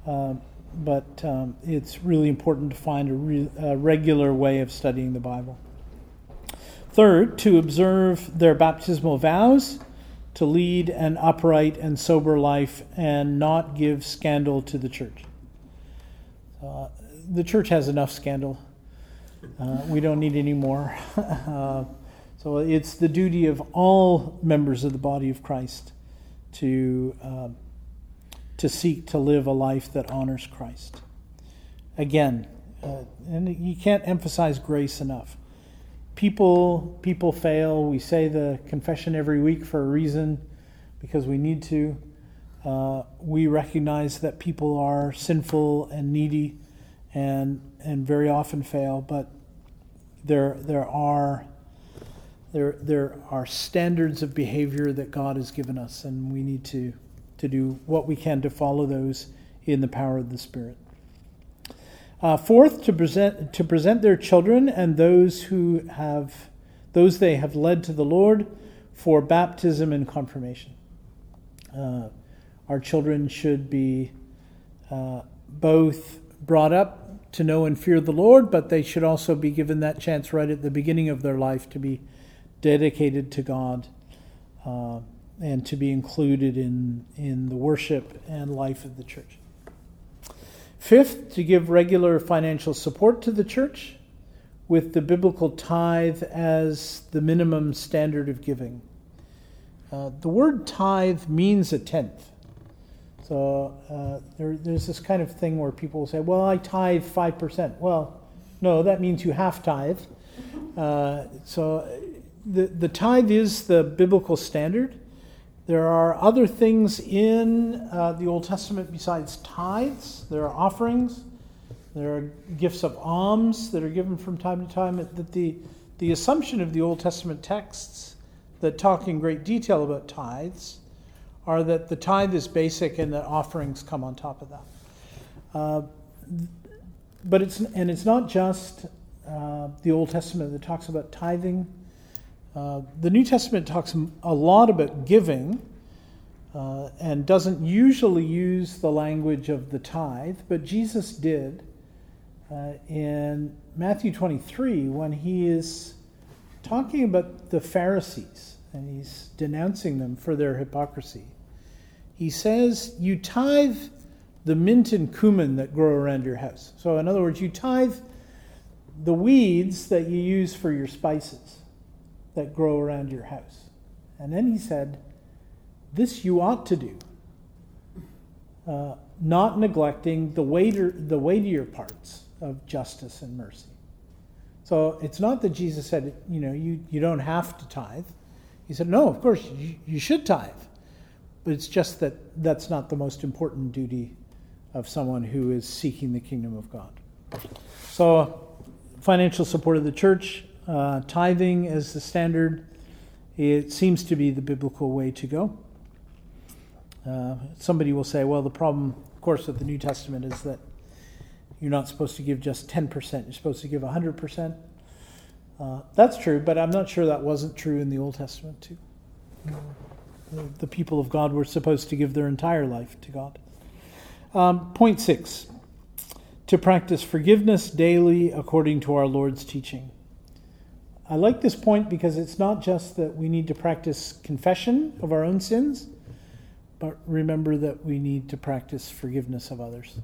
Uh, but um, it's really important to find a, re- a regular way of studying the Bible. Third, to observe their baptismal vows, to lead an upright and sober life, and not give scandal to the church. Uh, the church has enough scandal. Uh, we don't need any more. so it's the duty of all members of the body of Christ to um, to seek to live a life that honors Christ. Again, uh, and you can't emphasize grace enough. People people fail. We say the confession every week for a reason, because we need to. Uh, we recognize that people are sinful and needy, and and very often fail. But there there are there there are standards of behavior that God has given us, and we need to to do what we can to follow those in the power of the Spirit. Uh, fourth, to present to present their children and those who have those they have led to the Lord for baptism and confirmation. Uh, our children should be uh, both brought up to know and fear the Lord, but they should also be given that chance right at the beginning of their life to be dedicated to God. Uh, and to be included in, in the worship and life of the church. Fifth, to give regular financial support to the church with the biblical tithe as the minimum standard of giving. Uh, the word tithe means a tenth. So uh, there, there's this kind of thing where people say, well, I tithe 5%. Well, no, that means you half tithe. Uh, so the, the tithe is the biblical standard. There are other things in uh, the Old Testament besides tithes. There are offerings. There are gifts of alms that are given from time to time. That the, the assumption of the Old Testament texts that talk in great detail about tithes are that the tithe is basic and that offerings come on top of that. Uh, but it's and it's not just uh, the Old Testament that talks about tithing. Uh, the New Testament talks a lot about giving uh, and doesn't usually use the language of the tithe, but Jesus did uh, in Matthew 23 when he is talking about the Pharisees and he's denouncing them for their hypocrisy. He says, You tithe the mint and cumin that grow around your house. So, in other words, you tithe the weeds that you use for your spices that grow around your house. And then he said, This you ought to do, uh, not neglecting the, weightier, the weightier parts of justice and mercy. So it's not that Jesus said, you know, you, you don't have to tithe. He said, no, of course, you, you should tithe. But it's just that that's not the most important duty of someone who is seeking the kingdom of God. So, financial support of the church, uh, tithing as the standard, it seems to be the biblical way to go. Uh, somebody will say, well, the problem, of course, with the New Testament is that you're not supposed to give just 10%, you're supposed to give 100%. Uh, that's true, but I'm not sure that wasn't true in the Old Testament, too. The people of God were supposed to give their entire life to God. Um, point six to practice forgiveness daily according to our Lord's teaching. I like this point because it's not just that we need to practice confession of our own sins, but remember that we need to practice forgiveness of others.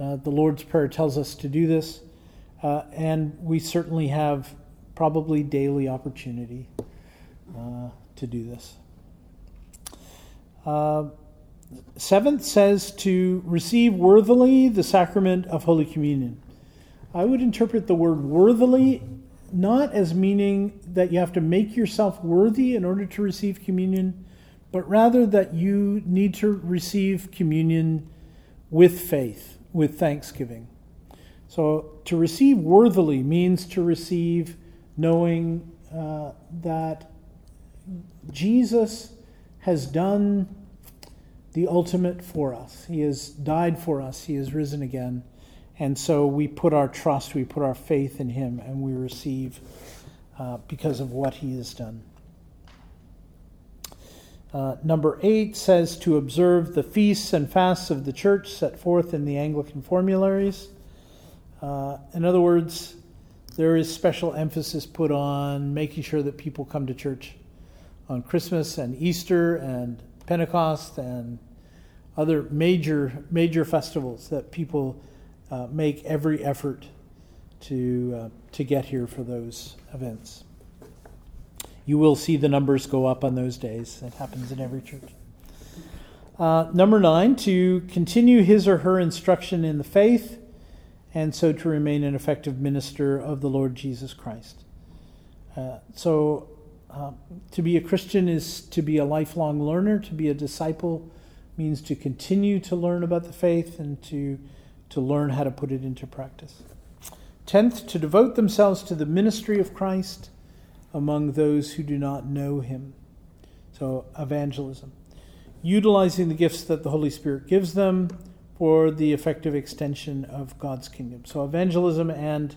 Uh, the Lord's Prayer tells us to do this, uh, and we certainly have probably daily opportunity uh, to do this. Uh, seventh says to receive worthily the sacrament of Holy Communion. I would interpret the word worthily not as meaning that you have to make yourself worthy in order to receive communion, but rather that you need to receive communion with faith with thanksgiving. So to receive worthily means to receive knowing uh, that Jesus has done the ultimate for us. He has died for us, He has risen again. And so we put our trust, we put our faith in Him, and we receive uh, because of what He has done. Uh, number eight says to observe the feasts and fasts of the church set forth in the Anglican formularies. Uh, in other words, there is special emphasis put on making sure that people come to church on Christmas and Easter and Pentecost and other major major festivals that people uh, make every effort to uh, to get here for those events you will see the numbers go up on those days. It happens in every church. Uh, number nine, to continue his or her instruction in the faith, and so to remain an effective minister of the Lord Jesus Christ. Uh, so, uh, to be a Christian is to be a lifelong learner. To be a disciple means to continue to learn about the faith and to, to learn how to put it into practice. Tenth, to devote themselves to the ministry of Christ among those who do not know him. So, evangelism. Utilizing the gifts that the Holy Spirit gives them for the effective extension of God's kingdom. So, evangelism and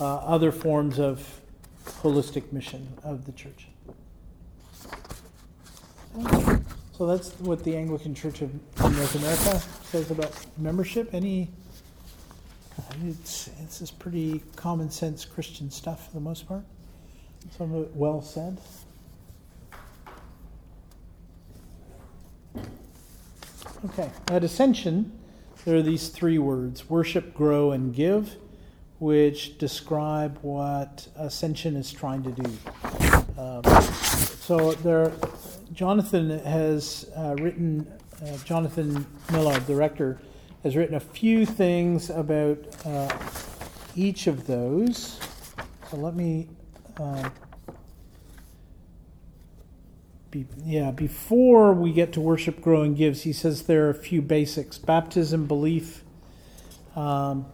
uh, other forms of holistic mission of the church. So that's what the Anglican Church of North America says about membership. Any? It's it's just pretty common sense Christian stuff for the most part. Some of it well said. Okay, at Ascension, there are these three words worship, grow, and give, which describe what Ascension is trying to do. Um, so there, Jonathan has uh, written, uh, Jonathan Millard, director, has written a few things about uh, each of those. So let me uh, be, yeah, before we get to worship, grow, and gives, he says there are a few basics baptism, belief, um,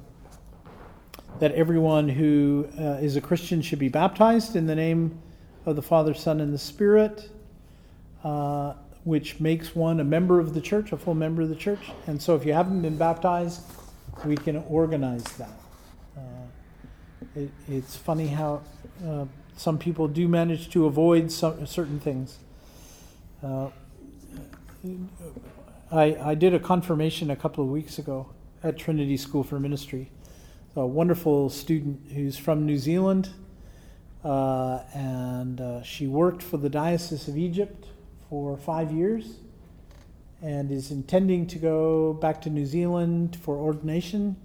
that everyone who uh, is a Christian should be baptized in the name of the Father, Son, and the Spirit, uh, which makes one a member of the church, a full member of the church. And so if you haven't been baptized, we can organize that. Uh, it, it's funny how uh, some people do manage to avoid some, certain things. Uh, I, I did a confirmation a couple of weeks ago at Trinity School for Ministry. A wonderful student who's from New Zealand, uh, and uh, she worked for the Diocese of Egypt for five years and is intending to go back to New Zealand for ordination.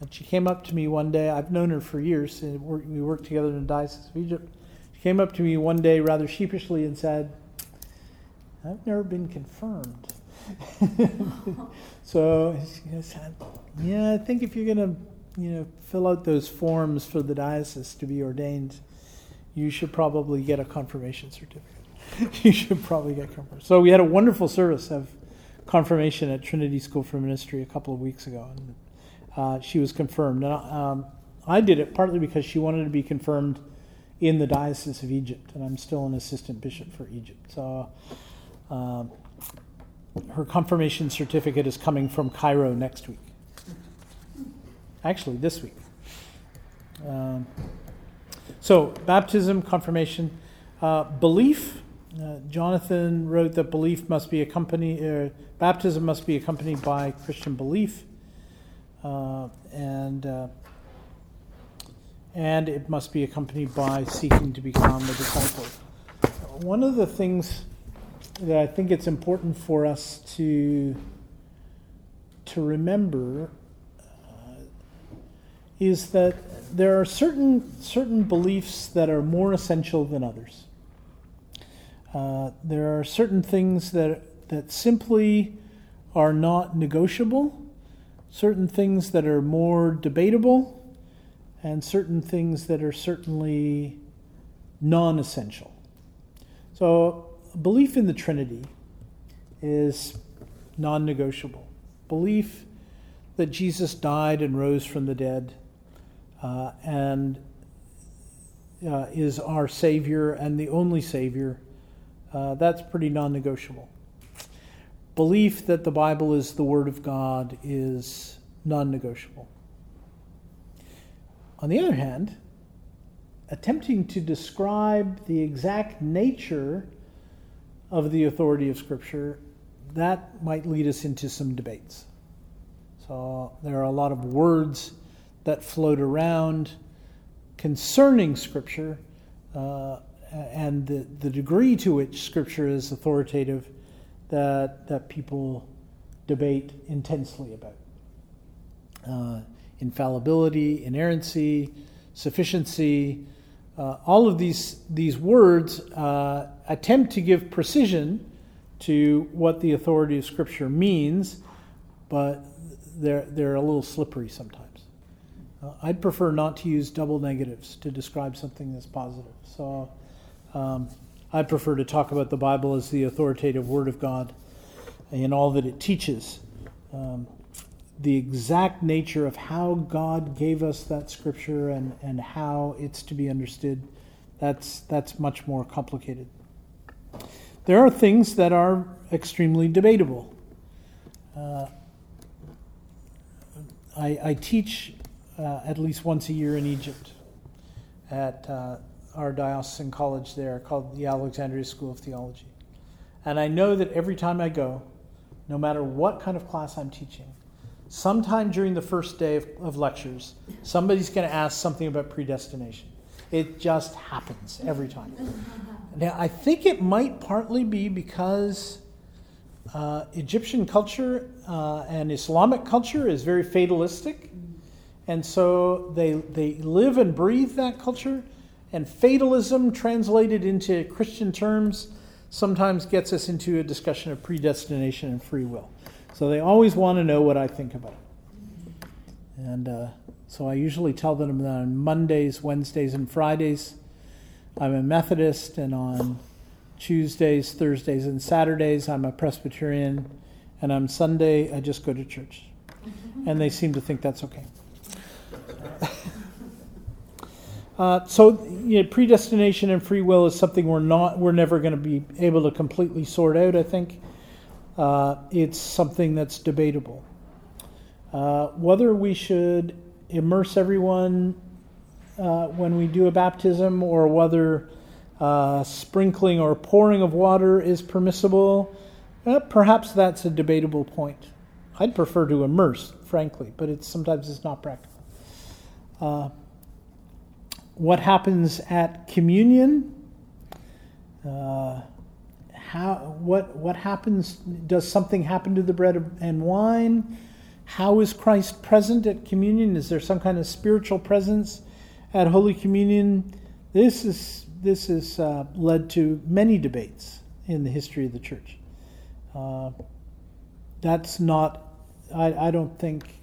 And she came up to me one day. I've known her for years. And we worked together in the Diocese of Egypt. She came up to me one day rather sheepishly and said, I've never been confirmed. so she said, Yeah, I think if you're going to you know, fill out those forms for the diocese to be ordained, you should probably get a confirmation certificate. you should probably get confirmed. So we had a wonderful service of confirmation at Trinity School for Ministry a couple of weeks ago, and uh, she was confirmed. And um, I did it partly because she wanted to be confirmed in the Diocese of Egypt, and I'm still an assistant bishop for Egypt. So um, her confirmation certificate is coming from Cairo next week. Actually, this week. Um, so, baptism, confirmation, uh, belief. Uh, Jonathan wrote that belief must be accompanied, uh, baptism must be accompanied by Christian belief, uh, and uh, and it must be accompanied by seeking to become a disciple. One of the things that I think it's important for us to to remember is that there are certain certain beliefs that are more essential than others. Uh, there are certain things that that simply are not negotiable, certain things that are more debatable, and certain things that are certainly non-essential. So belief in the Trinity is non negotiable. Belief that Jesus died and rose from the dead uh, and uh, is our Savior and the only Savior, uh, that's pretty non negotiable. Belief that the Bible is the Word of God is non negotiable. On the other hand, attempting to describe the exact nature of the authority of Scripture, that might lead us into some debates. So there are a lot of words that float around concerning Scripture uh, and the, the degree to which Scripture is authoritative that, that people debate intensely about. Uh, infallibility, inerrancy, sufficiency, uh, all of these, these words uh, attempt to give precision to what the authority of Scripture means, but they're, they're a little slippery sometimes. Uh, I'd prefer not to use double negatives to describe something that's positive. So um, I prefer to talk about the Bible as the authoritative Word of God in all that it teaches. Um, the exact nature of how God gave us that scripture and, and how it's to be understood, that's, that's much more complicated. There are things that are extremely debatable. Uh, I, I, teach uh, at least once a year in Egypt at uh, our diocesan college there called the Alexandria School of Theology. And I know that every time I go, no matter what kind of class I'm teaching, sometime during the first day of, of lectures, somebody's going to ask something about predestination. It just happens every time. Now, I think it might partly be because uh, Egyptian culture uh, and Islamic culture is very fatalistic. And so they, they live and breathe that culture. And fatalism, translated into Christian terms, sometimes gets us into a discussion of predestination and free will. So they always want to know what I think about it. And uh, so I usually tell them that on Mondays, Wednesdays, and Fridays, I'm a Methodist, and on Tuesdays, Thursdays, and Saturdays, I'm a Presbyterian, and on Sunday, I just go to church. And they seem to think that's okay. Uh, so you know, predestination and free will is something we're not we're never going to be able to completely sort out. I think uh, it's something that's debatable. Uh, whether we should immerse everyone uh, when we do a baptism or whether uh, sprinkling or pouring of water is permissible, uh, perhaps that's a debatable point. I'd prefer to immerse, frankly, but it's sometimes it's not practical. Uh, what happens at communion? Uh, how what what happens? Does something happen to the bread and wine? How is Christ present at communion? Is there some kind of spiritual presence at Holy Communion? This is this has uh, led to many debates in the history of the church. Uh, that's not. I, I don't think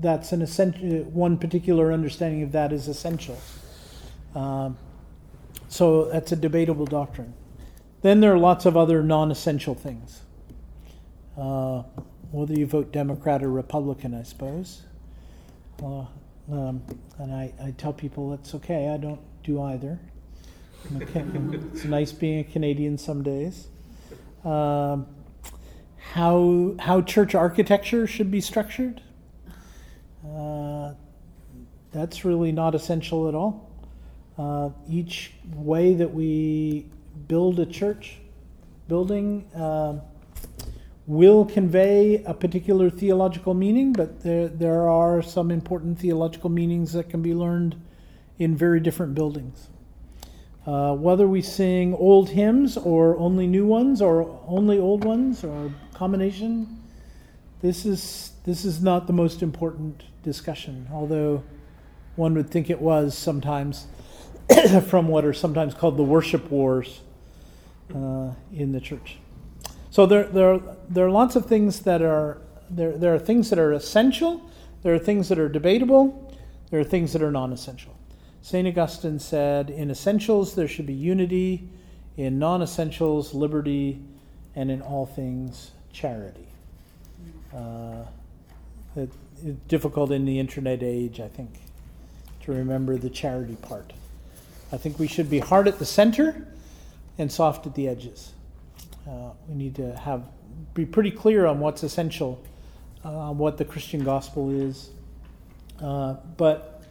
that's an essential. One particular understanding of that is essential. Um, so that's a debatable doctrine. Then there are lots of other non-essential things. Uh, whether you vote Democrat or Republican, I suppose. Uh, um, and I, I tell people it's okay. I don't do either. It's nice being a Canadian some days. Um, how how church architecture should be structured. Uh, that's really not essential at all. Uh, each way that we build a church building uh, will convey a particular theological meaning, but there, there are some important theological meanings that can be learned in very different buildings. Uh, whether we sing old hymns or only new ones or only old ones or combination, this is this is not the most important discussion, although one would think it was sometimes from what are sometimes called the worship wars uh, in the church. So there, there, are, there are lots of things that are there. There are things that are essential. There are things that are debatable. There are things that are non-essential. Saint Augustine said, "In essentials there should be unity; in non-essentials, liberty; and in all things, charity." Uh, it, it's difficult in the internet age, I think, to remember the charity part. I think we should be hard at the center and soft at the edges. Uh, we need to have be pretty clear on what's essential, uh, what the Christian gospel is. Uh, but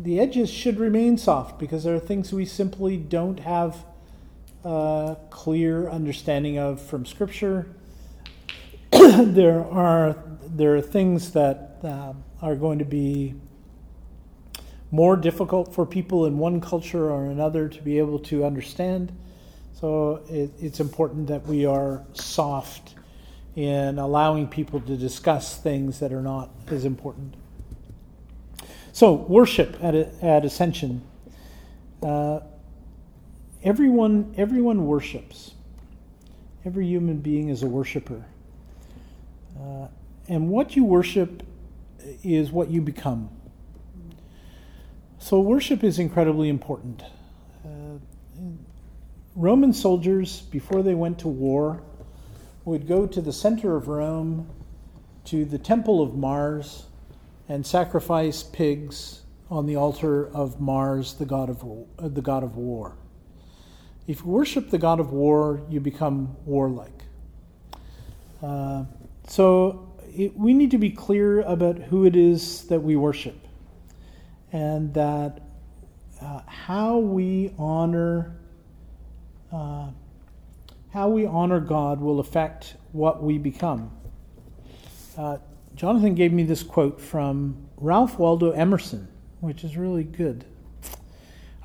the edges should remain soft because there are things we simply don't have a clear understanding of from Scripture. there are there are things that um, are going to be more difficult for people in one culture or another to be able to understand. So it, it's important that we are soft in allowing people to discuss things that are not as important. So, worship at, at Ascension. Uh, everyone, everyone worships. Every human being is a worshiper. Uh, and what you worship is what you become. So, worship is incredibly important. Uh, Roman soldiers, before they went to war, would go to the center of Rome, to the temple of Mars, and sacrifice pigs on the altar of Mars, the god of, uh, the god of war. If you worship the god of war, you become warlike. Uh, so, it, we need to be clear about who it is that we worship and that uh, how we honor uh, how we honor God will affect what we become. Uh, Jonathan gave me this quote from Ralph Waldo Emerson, which is really good.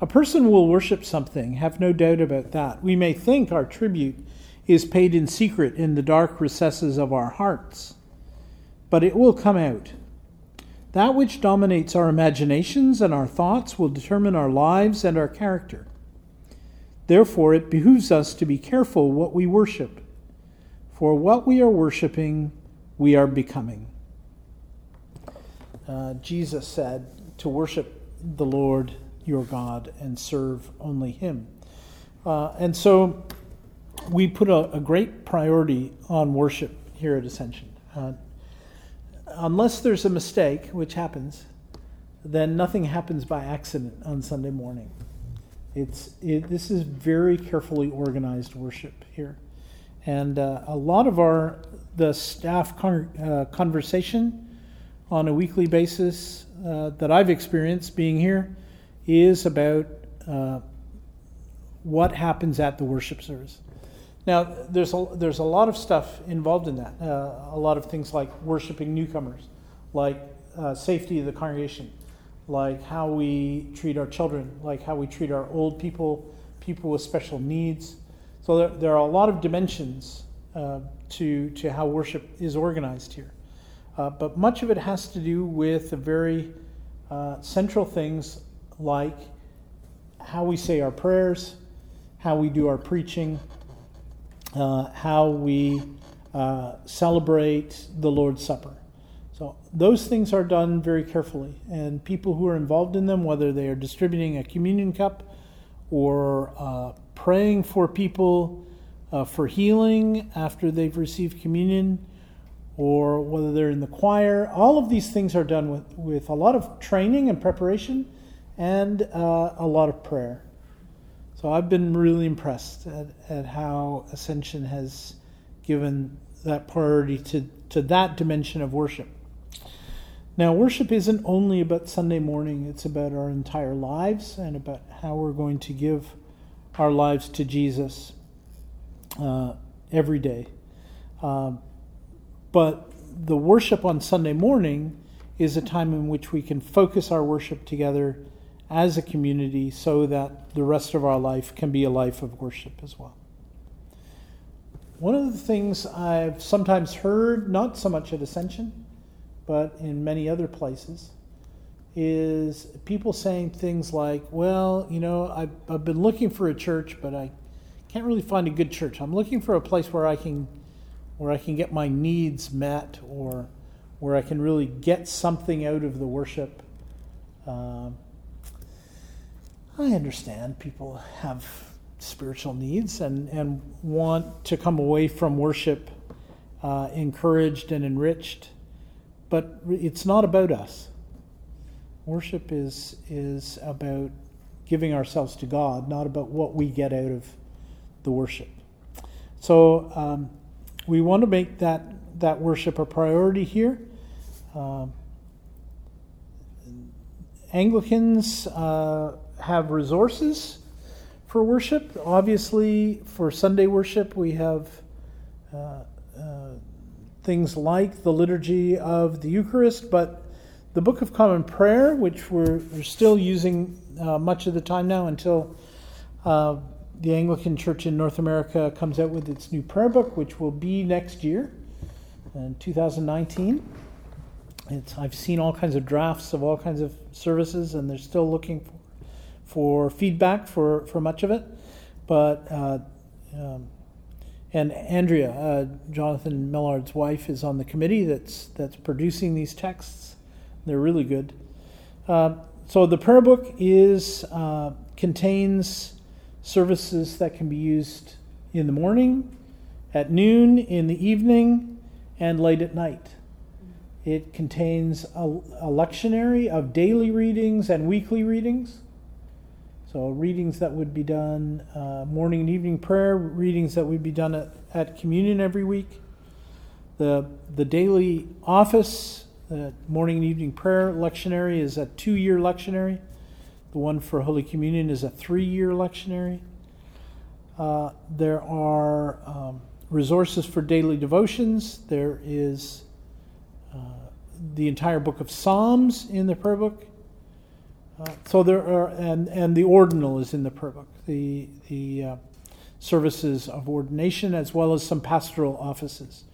A person will worship something, have no doubt about that. We may think our tribute is paid in secret in the dark recesses of our hearts, but it will come out that which dominates our imaginations and our thoughts will determine our lives and our character. Therefore, it behooves us to be careful what we worship, for what we are worshiping, we are becoming. Uh, Jesus said to worship the Lord your God and serve only Him. Uh, and so we put a, a, great priority on worship here at Ascension. Uh, unless there's a mistake, which happens, then nothing happens by accident on Sunday morning. It's it, this is very carefully organized worship here, and uh, a lot of our the staff con- uh, conversation on a weekly basis uh, that I've experienced being here is about uh, what happens at the worship service. Now, there's a, there's a lot of stuff involved in that. Uh, a lot of things like worshiping newcomers, like uh, safety of the congregation, like how we treat our children, like how we treat our old people, people with special needs. So there, there are a lot of dimensions uh, to, to how worship is organized here. Uh, but much of it has to do with the very uh, central things like how we say our prayers, how we do our preaching, uh, how we uh, celebrate the Lord's Supper. So those things are done very carefully, and people who are involved in them, whether they are distributing a communion cup or uh, praying for people uh, for healing after they've received communion, or whether they're in the choir, all of these things are done with, with a lot of training and preparation and uh, a lot of prayer. So I've been really impressed at, at how Ascension has given that priority to, to that dimension of worship. Now, worship isn't only about Sunday morning, it's about our entire lives and about how we're going to give our lives to Jesus uh, every day. Um, but the worship on Sunday morning is a time in which we can focus our worship together as a community so that the rest of our life can be a life of worship as well. One of the things I've sometimes heard, not so much at Ascension, but in many other places, is people saying things like, well, you know, I've, I've been looking for a church, but I can't really find a good church. I'm looking for a place where I can where I can get my needs met or where I can really get something out of the worship. Um, I understand people have spiritual needs and, and want to come away from worship uh, encouraged and enriched but it's not about us. Worship is is about giving ourselves to God, not about what we get out of the worship. So um, we want to make that that worship a priority here. Um, Anglicans uh, have resources for worship. Obviously, for Sunday worship, we have uh, uh, things like the liturgy of the Eucharist, but the Book of Common Prayer, which we're, we're still using uh, much of the time now until uh, the Anglican Church in North America comes out with its new prayer book, which will be next year in 2019. It's, I've seen all kinds of drafts of all kinds of services, and they're still looking for, for feedback for, for much of it. But uh, um, and Andrea, uh, Jonathan Millard's wife, is on the committee that's that's producing these texts. They're really good. Uh, so the prayer book is uh, contains services that can be used in the morning, at noon, in the evening, and late at night. It contains a, a lectionary of daily readings and weekly readings. So, readings that would be done, uh, morning and evening prayer, readings that would be done at, at communion every week. The, the daily office, the morning and evening prayer lectionary is a two year lectionary. The one for Holy Communion is a three year lectionary. Uh, there are um, resources for daily devotions. There is uh, the entire book of Psalms in the prayer book. Uh, so there are, and, and the ordinal is in the prayer book, the, the uh, services of ordination, as well as some pastoral offices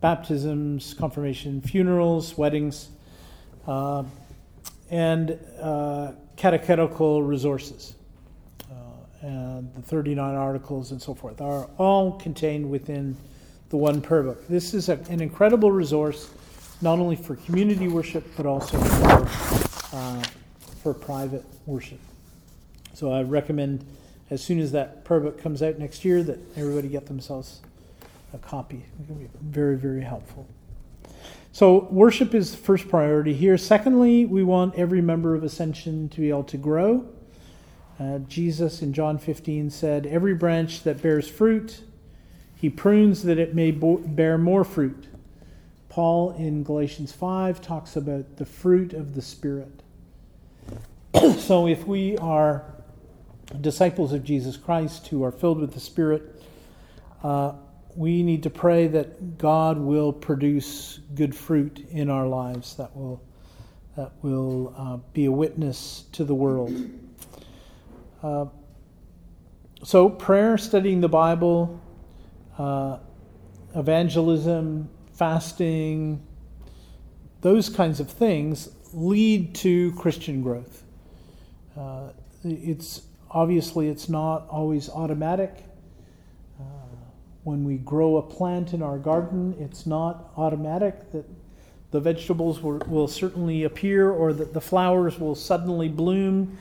baptisms, confirmation, funerals, weddings, uh, and uh, catechetical resources. Uh, and the 39 articles and so forth are all contained within the one prayer book. This is a, an incredible resource, not only for community worship, but also for for private worship. So I recommend as soon as that prayer book comes out next year that everybody get themselves a copy. It can be very, very helpful. So, worship is the first priority here. Secondly, we want every member of Ascension to be able to grow. Uh, Jesus in John 15 said, Every branch that bears fruit, he prunes that it may bo- bear more fruit. Paul in Galatians 5 talks about the fruit of the Spirit. so, if we are disciples of Jesus Christ who are filled with the Spirit, uh, we need to pray that God will produce good fruit in our lives that will that will uh, be a witness to the world. Uh, so, prayer, studying the Bible, uh, evangelism, fasting, those kinds of things lead to Christian growth. Uh, it's obviously it's not always automatic when we grow a plant in our garden, it's not automatic that the vegetables will, will certainly appear or that the flowers will suddenly bloom.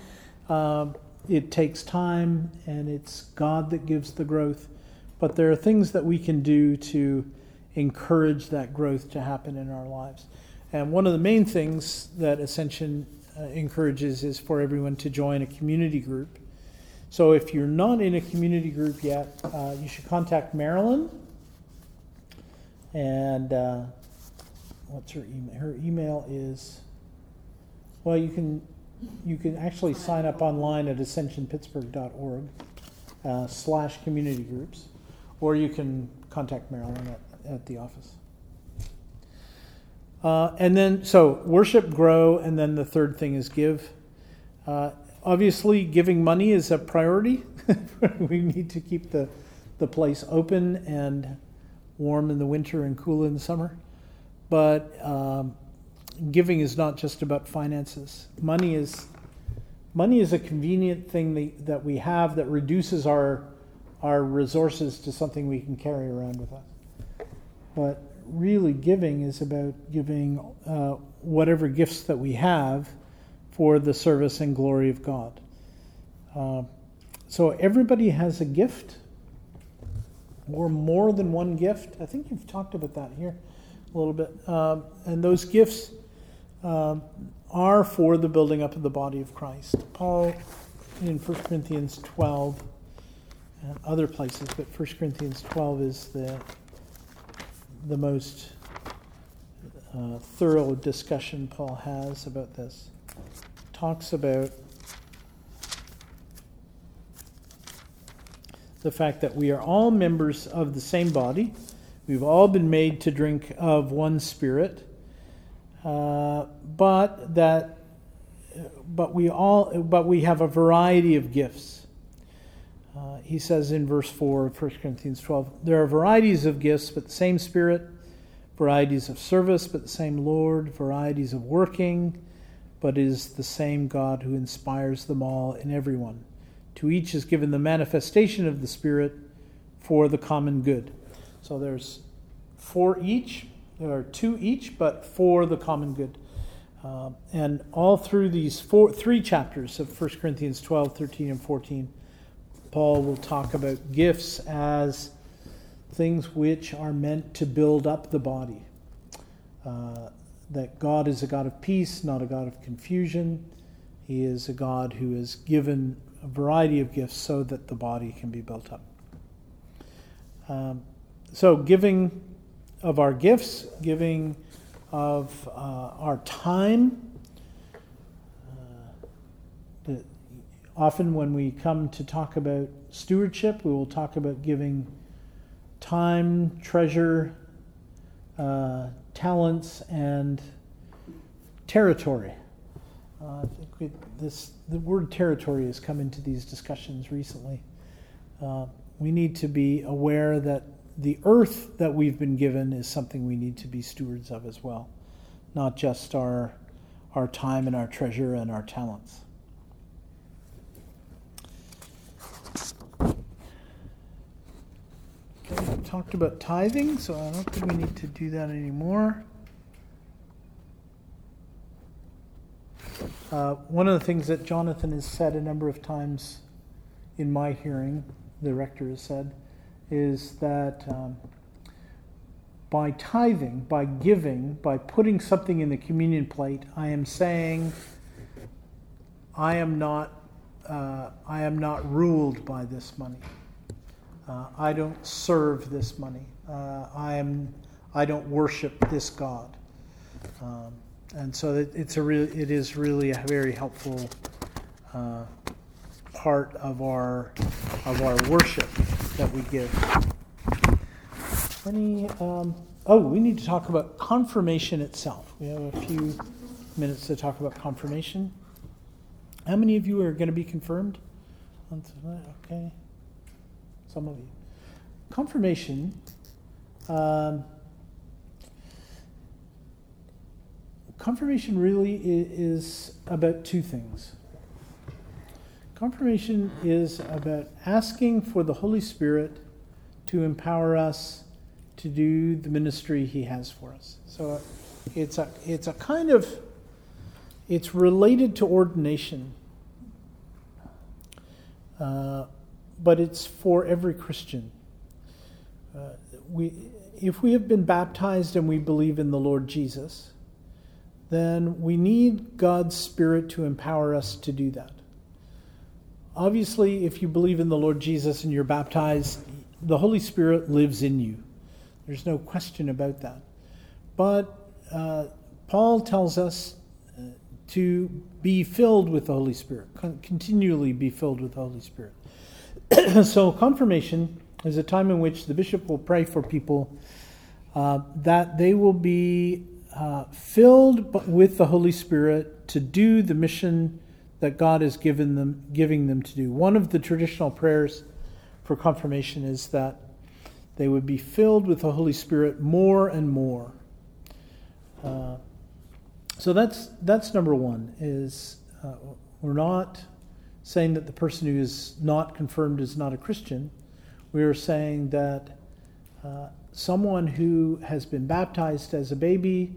Uh, it takes time and it's God that gives the growth. But there are things that we can do to encourage that growth to happen in our lives. And one of the main things that Ascension uh, encourages is for everyone to join a community group. So if you're not in a community group yet, uh, you should contact Marilyn. And uh, what's her email? Her email is well, you can you can actually sign up online at ascensionpittsburgh.org uh, slash community groups, or you can contact Marilyn at, at the office. Uh, and then, so worship, grow, and then the third thing is give. Uh, obviously, giving money is a priority. we need to keep the, the place open and warm in the winter and cool in the summer. But um, giving is not just about finances. Money is money is a convenient thing that, that we have that reduces our our resources to something we can carry around with us. But really, giving is about giving uh, whatever gifts that we have for the service and glory of God. Uh, so everybody has a gift or more than one gift. I think you've talked about that here a little bit. Um, and those gifts um, are for the building up of the body of Christ. Paul in 1 Corinthians 12 and other places, but 1 Corinthians 12 is the, the most uh, thorough discussion Paul has about this talks about the fact that we are all members of the same body. We've all been made to drink of one spirit, uh, but that, but we all, but we have a variety of gifts. Uh, he says in verse four of 1 Corinthians 12, there are varieties of gifts, but the same Spirit, varieties of service, but the same Lord, varieties of working but is the same God who inspires them all in everyone. To each is given the manifestation of the Spirit for the common good. So there's for each, there are to each, but for the common good. Uh, and all through these four, three chapters of 1 Corinthians 12, 13, and 14, Paul will talk about gifts as things which are meant to build up the body. Uh, that God is a God of peace, not a God of confusion. He is a God who has given a variety of gifts so that the body can be built up. Um, so, giving of our gifts, giving of uh, our time. Uh, often, when we come to talk about stewardship, we will talk about giving time, treasure, uh, talents and territory. Uh, I think we, this the word territory has come into these discussions recently. Uh, we need to be aware that the earth that we've been given is something we need to be stewards of as well, not just our our time and our treasure and our talents. We talked about tithing, so I don't think we need to do that anymore. Uh, one of the things that Jonathan has said a number of times in my hearing, the rector has said, is that um, by tithing, by giving, by putting something in the communion plate, I am saying, I am not, uh, I am not ruled by this money. Uh, I don't serve this money. Uh, I am, I don't worship this God. Um, and so it, it's a real, it is really a very helpful uh, part of our of our worship that we give. Any? Um, oh, we need to talk about confirmation itself. We have a few minutes to talk about confirmation. How many of you are going to be confirmed? Okay, some of you. Confirmation. Um, confirmation really is about two things. Confirmation is about asking for the Holy Spirit to empower us to do the ministry he has for us. So it's a it's a kind of it's related to ordination, uh, but it's for every Christian. Uh, we if we have been baptized and we believe in the Lord Jesus, then we need God's Spirit to empower us to do that. Obviously, if you believe in the Lord Jesus and you're baptized, the Holy Spirit lives in you. There's no question about that. But uh, Paul tells us uh, to be filled with the Holy Spirit, con- continually be filled with the Holy Spirit. so, confirmation is a time in which the bishop will pray for people uh, that they will be uh, filled with the Holy Spirit to do the mission that God has given them, giving them to do. One of the traditional prayers for confirmation is that they would be filled with the Holy Spirit more and more. Uh, so that's that's number one. Is uh, we're not saying that the person who is not confirmed is not a Christian. We are saying that uh, someone who has been baptized as a baby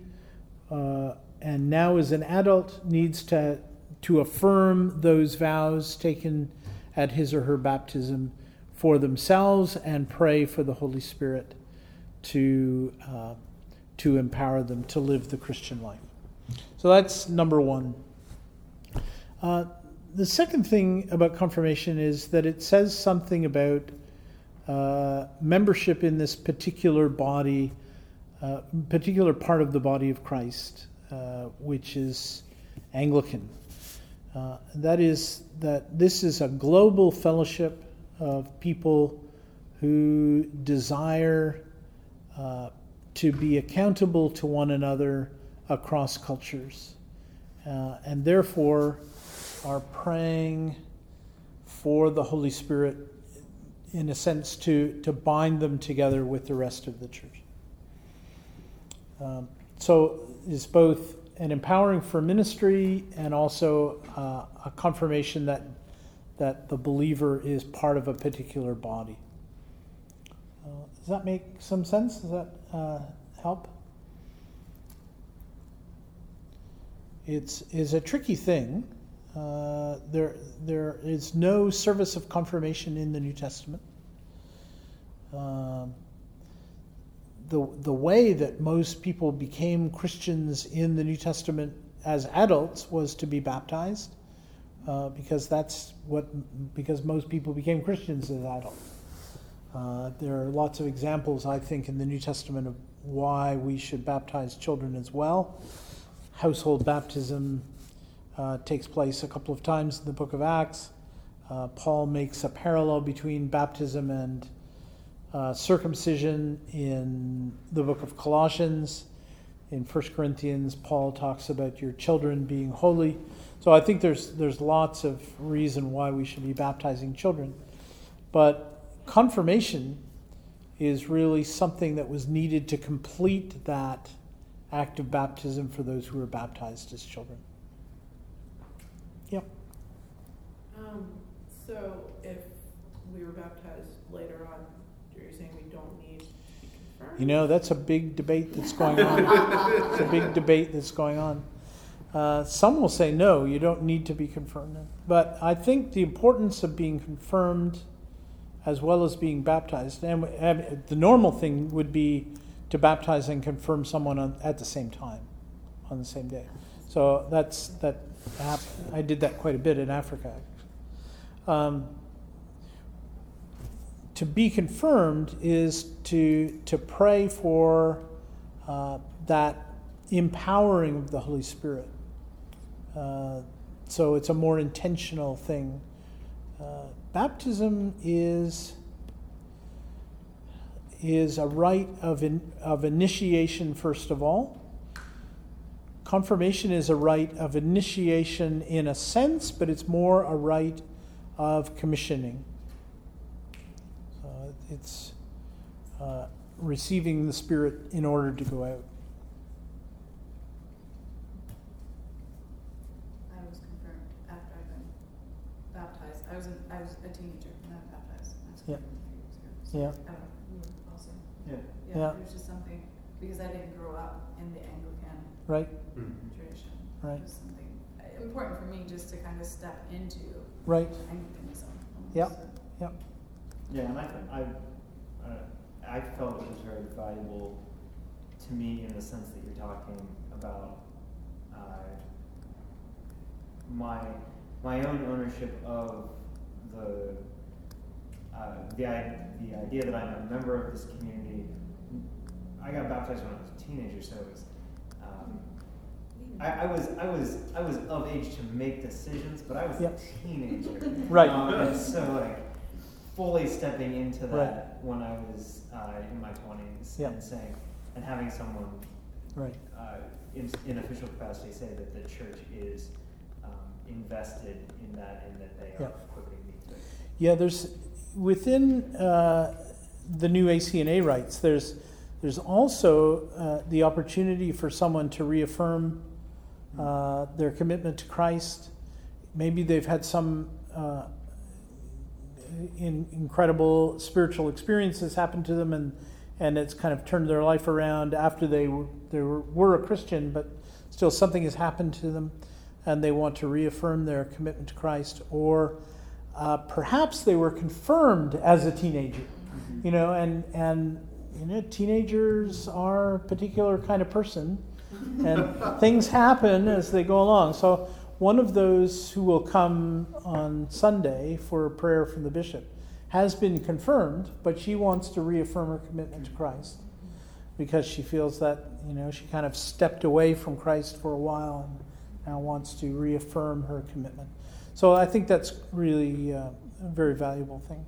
uh, and now as an adult needs to to affirm those vows taken at his or her baptism for themselves and pray for the Holy Spirit to, uh, to empower them to live the Christian life. So that's number one. Uh, the second thing about confirmation is that it says something about uh, membership in this particular body, uh, particular part of the body of Christ, uh, which is Anglican. Uh, that is that this is a global fellowship of people who desire uh, to be accountable to one another across cultures, uh, and therefore are praying for the Holy Spirit, in a sense, to, to bind them together with the rest of the church. Um, so it's both an empowering for ministry and also uh, a confirmation that that the believer is part of a particular body. Uh, does that make some sense? Does that uh, help? It's is a tricky thing. Uh, there there is no service of confirmation in the New Testament. Um, the the way that most people became Christians in the New Testament as adults was to be baptized uh, because that's what because most people became Christians as adults. Uh, there are lots of examples, I think, in the New Testament of why we should baptize children as well. Household baptism uh, takes place a couple of times in the book of Acts. Uh, Paul makes a parallel between baptism and uh, circumcision in the book of Colossians. In 1 Corinthians, Paul talks about your children being holy. So I think there's there's lots of reason why we should be baptizing children, but confirmation is really something that was needed to complete that act of baptism for those who were baptized as children. Yep. Um, so if we were baptized later on, you're saying we don't need to be confirmed? You know, that's a big debate that's going on. it's a big debate that's going on. Uh, some will say, no, you don't need to be confirmed. But I think the importance of being confirmed as well as being baptized, and the normal thing would be to baptize and confirm someone on, at the same time, on the same day. So that's that. I did that quite a bit in Africa. Um, to be confirmed is to to pray for uh, that empowering of the Holy Spirit. Uh, so it's a more intentional thing. Uh, baptism is is a rite of in, of initiation first of all. Confirmation is a rite of initiation in a sense, but it's more a rite of commissioning. So it's uh, receiving the Spirit in order to go out. I was confirmed after I've been baptized. I was, a, I was a teenager when I was baptized. I was Yeah. three years ago. So Yeah. I don't know, you were also, Yeah. yeah, Yeah. it was just something, because I didn't grow up in the Anglican Right? tradition. Right. It was something uh, important for me just to kind of step into Right. Anglicanism. almost. Yeah. So- Yep. Yeah, and I, I, uh, I felt it was very valuable to me in the sense that you're talking about uh, my my own ownership of the uh, the the idea that I'm a member of this community. I got baptized when I was a teenager, so it was. Um, I, I was I was I was of age to make decisions, but I was Yep. a teenager. Right. Um, and so like fully stepping into that Right. when I was uh, in my twenties Yep. and saying and having someone Right. uh, in, in official capacity say that the church is um, invested in that and that they are Yep. equipping me to. Yeah, there's within uh, the new ACNA rites. There's there's also uh, the opportunity for someone to reaffirm uh, their commitment to Christ. Maybe they've had some uh, in, incredible spiritual experiences happen to them, and and it's kind of turned their life around after they were, they were, were a Christian, but still something has happened to them, and they want to reaffirm their commitment to Christ, or uh, perhaps they were confirmed as a teenager, you know, and and you know teenagers are a particular kind of person, and things happen as they go along. So one of those who will come on Sunday for a prayer from the bishop has been confirmed, but she wants to reaffirm her commitment to Christ because she feels that you know she kind of stepped away from Christ for a while and now wants to reaffirm her commitment. So I think that's really uh, a very valuable thing.